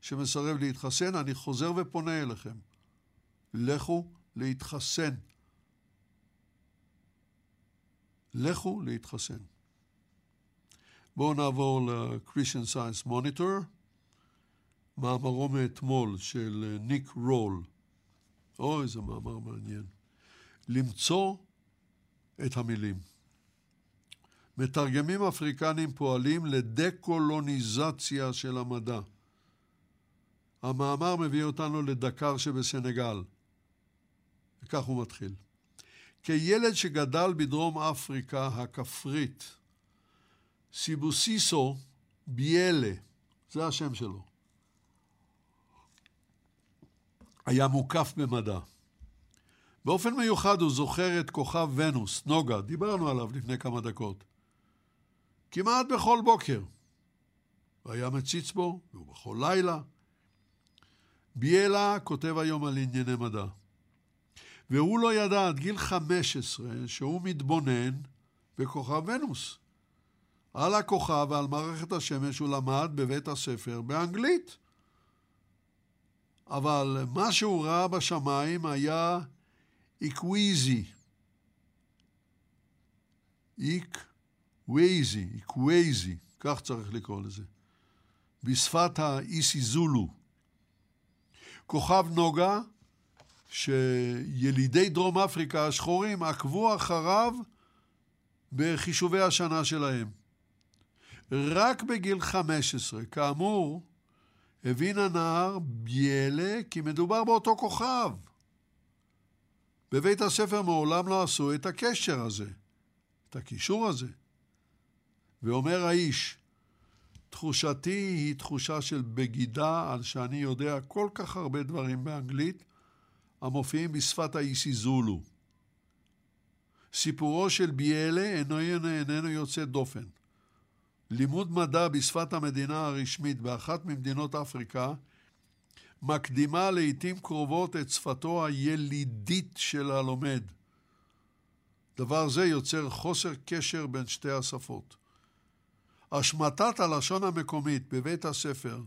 שמסרב להתחסן, אני חוזר ופונה אליכם. לכו להתחסן. לכו להתחסן. בואו נעבור ל-Christian Science Monitor, מאמרו מאתמול של ניק רול. אוי, איזה מאמר מעניין. למצוא את המילים. מתרגמים אפריקנים פועלים לדקולוניזציה של המדע. המאמר מביא אותנו לדקר שבסנגל. וכך הוא מתחיל. כילד שגדל בדרום אפריקה הכפרית, סיבוסיסו ביאלה, זה השם שלו, היה מוקף במדע. באופן מיוחד הוא זוכר את כוכב ונוס, נוגה, דיברנו עליו לפני כמה דקות. כמעט בכל בוקר. והיה מציץ בו, ובכל לילה. ביאלה כותב היום על ענייני מדע. והוא לא ידע עד גיל 15 שהוא מתבונן בכוכב ונוס. על הכוכב ועל מערכת השמש הוא למד בבית הספר באנגלית. אבל מה שהוא ראה בשמיים היה איקוויזי. איק וייזי, איקווייזי, כך צריך לקרוא לזה, בשפת האיסי זולו. כוכב נוגה, שילידי דרום אפריקה השחורים עקבו אחריו בחישובי השנה שלהם. רק בגיל 15, כאמור, הבין הנער ביאלה כי מדובר באותו כוכב. בבית הספר מעולם לא עשו את הקשר הזה, את הקישור הזה. ואומר האיש, תחושתי היא תחושה של בגידה על שאני יודע כל כך הרבה דברים באנגלית המופיעים בשפת האיסי זולו. סיפורו של ביאלה אינו, איננו יוצא דופן. לימוד מדע בשפת המדינה הרשמית באחת ממדינות אפריקה מקדימה לעיתים קרובות את שפתו הילידית של הלומד. דבר זה יוצר חוסר קשר בין שתי השפות. השמטת הלשון המקומית בבית הספר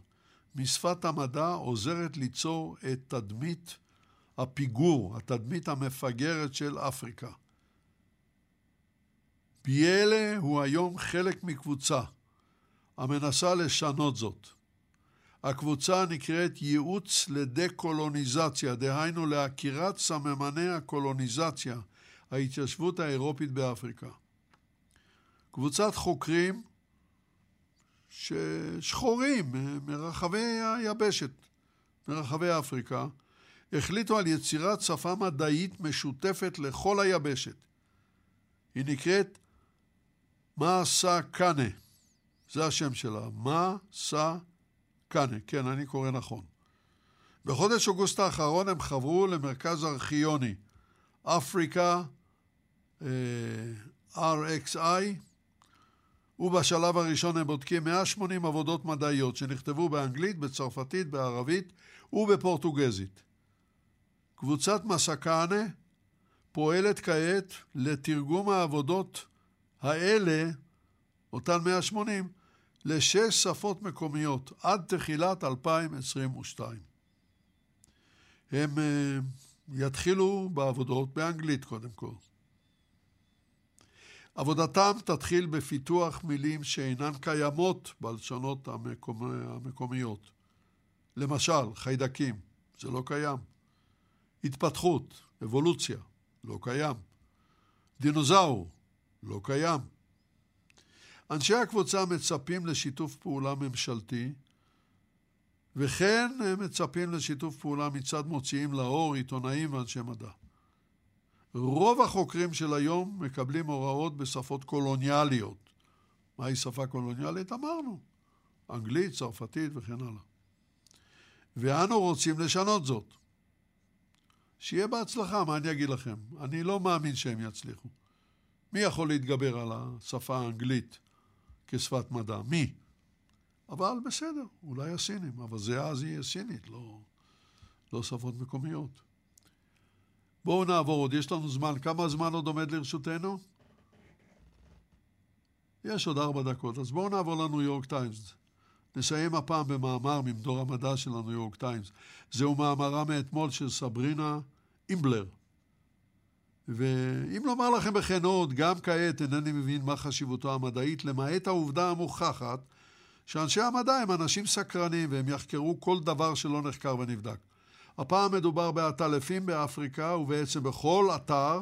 משפת המדע עוזרת ליצור את תדמית הפיגור, התדמית המפגרת של אפריקה. ביאלה הוא היום חלק מקבוצה המנסה לשנות זאת. הקבוצה נקראת ייעוץ לדה-קולוניזציה, דהיינו לעקירת סממני הקולוניזציה, ההתיישבות האירופית באפריקה. קבוצת חוקרים שחורים מרחבי היבשת, מרחבי אפריקה, החליטו על יצירת שפה מדעית משותפת לכל היבשת. היא נקראת מאסה קאנה, זה השם שלה, מאסה קאנה, כן, אני קורא נכון. בחודש אוגוסט האחרון הם חברו למרכז ארכיוני, אפריקה אה, RXI, ובשלב הראשון הם בודקים 180 עבודות מדעיות שנכתבו באנגלית, בצרפתית, בערבית ובפורטוגזית. קבוצת מסקאנה פועלת כעת לתרגום העבודות האלה, אותן 180, לשש שפות מקומיות עד תחילת 2022. הם uh, יתחילו בעבודות באנגלית קודם כל. עבודתם תתחיל בפיתוח מילים שאינן קיימות בלשונות המקומ... המקומיות. למשל, חיידקים, זה לא קיים. התפתחות, אבולוציה, לא קיים. דינוזאור, לא קיים. אנשי הקבוצה מצפים לשיתוף פעולה ממשלתי, וכן הם מצפים לשיתוף פעולה מצד מוציאים לאור, עיתונאים ואנשי מדע. רוב החוקרים של היום מקבלים הוראות בשפות קולוניאליות. מהי שפה קולוניאלית? אמרנו. אנגלית, צרפתית וכן הלאה. ואנו רוצים לשנות זאת. שיהיה בהצלחה, מה אני אגיד לכם? אני לא מאמין שהם יצליחו. מי יכול להתגבר על השפה האנגלית כשפת מדע? מי? אבל בסדר, אולי הסינים, אבל זה אז יהיה סינית, לא, לא שפות מקומיות. בואו נעבור עוד, יש לנו זמן. כמה זמן עוד עומד לרשותנו? יש עוד ארבע דקות, אז בואו נעבור לניו יורק טיימס. נסיים הפעם במאמר ממדור המדע של הניו יורק טיימס. זהו מאמרה מאתמול של סברינה אימבלר. ואם לומר לכם בכנות, גם כעת אינני מבין מה חשיבותו המדעית, למעט העובדה המוכחת שאנשי המדע הם אנשים סקרנים והם יחקרו כל דבר שלא נחקר ונבדק. הפעם מדובר בעטלפים באפריקה ובעצם בכל אתר,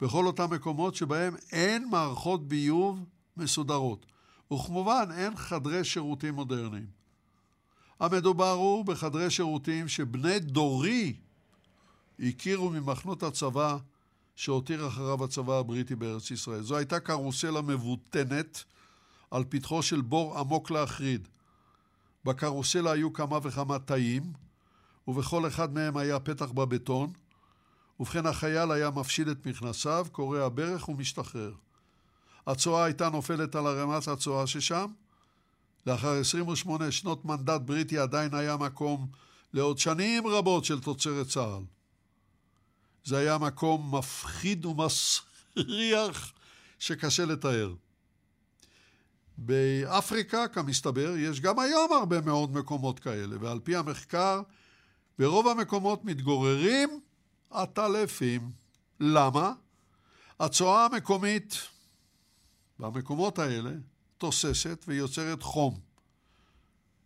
בכל אותם מקומות שבהם אין מערכות ביוב מסודרות. וכמובן אין חדרי שירותים מודרניים. המדובר הוא בחדרי שירותים שבני דורי הכירו ממחנות הצבא שהותיר אחריו הצבא הבריטי בארץ ישראל. זו הייתה קרוסלה מבוטנת על פתחו של בור עמוק להחריד. בקרוסלה היו כמה וכמה תאים, ובכל אחד מהם היה פתח בבטון, ובכן החייל היה מפשיל את מכנסיו, קורע ברך ומשתחרר. הצואה הייתה נופלת על ערימת הצואה ששם. לאחר 28 שנות מנדט בריטי עדיין היה מקום לעוד שנים רבות של תוצרת צה"ל. זה היה מקום מפחיד ומסריח שקשה לתאר. באפריקה, כמסתבר, יש גם היום הרבה מאוד מקומות כאלה, ועל פי המחקר, ברוב המקומות מתגוררים עטלפים. למה? הצואה המקומית במקומות האלה תוססת ויוצרת חום.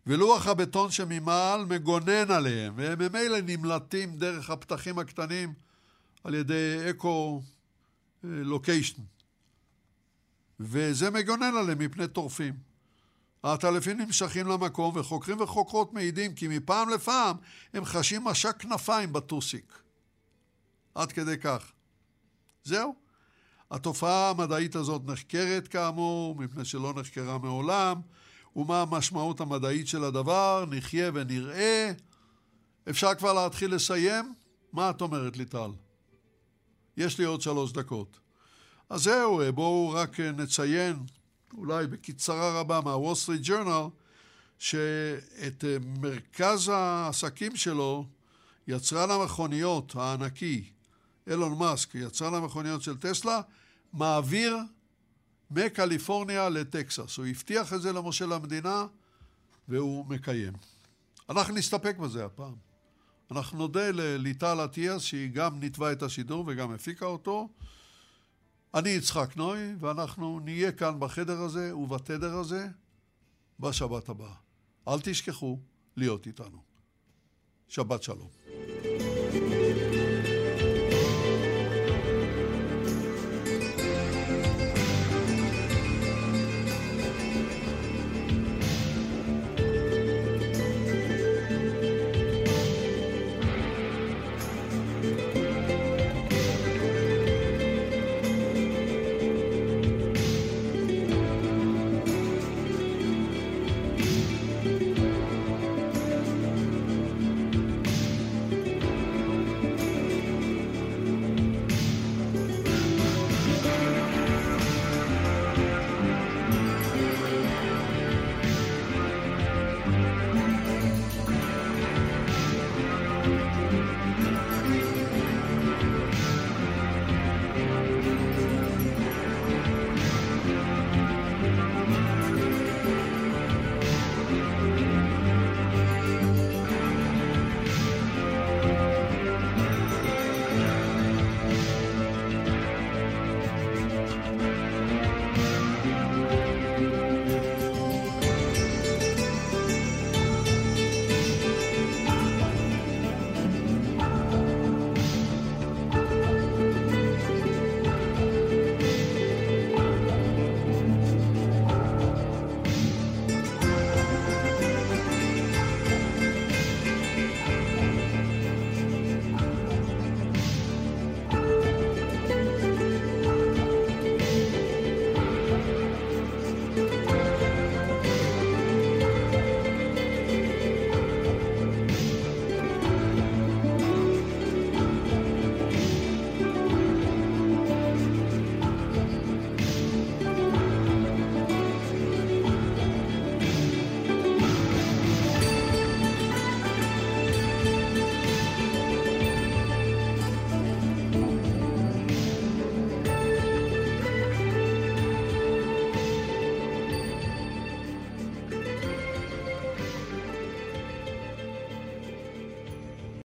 ולוח הבטון שממעל מגונן עליהם, והם ממילא נמלטים דרך הפתחים הקטנים על ידי אקו לוקיישן. וזה מגונן עליהם מפני טורפים. העטלפים נמשכים למקום, וחוקרים וחוקרות מעידים כי מפעם לפעם הם חשים משק כנפיים בטוסיק. עד כדי כך. זהו. התופעה המדעית הזאת נחקרת כאמור, מפני שלא נחקרה מעולם, ומה המשמעות המדעית של הדבר, נחיה ונראה. אפשר כבר להתחיל לסיים? מה את אומרת לי, טל? יש לי עוד שלוש דקות. אז זהו, בואו רק נציין, אולי בקצרה רבה מהוול סטריט ג'ורנל, שאת מרכז העסקים שלו, יצרן המכוניות הענקי, אילון מאסק, יצרן המכוניות של טסלה, מעביר מקליפורניה לטקסס. הוא הבטיח את זה למושל המדינה והוא מקיים. אנחנו נסתפק בזה הפעם. אנחנו נודה לליטל אטיאס, שהיא גם ניתבה את השידור וגם הפיקה אותו. אני יצחק נוי, ואנחנו נהיה כאן בחדר הזה ובתדר הזה בשבת הבאה. אל תשכחו להיות איתנו. שבת שלום.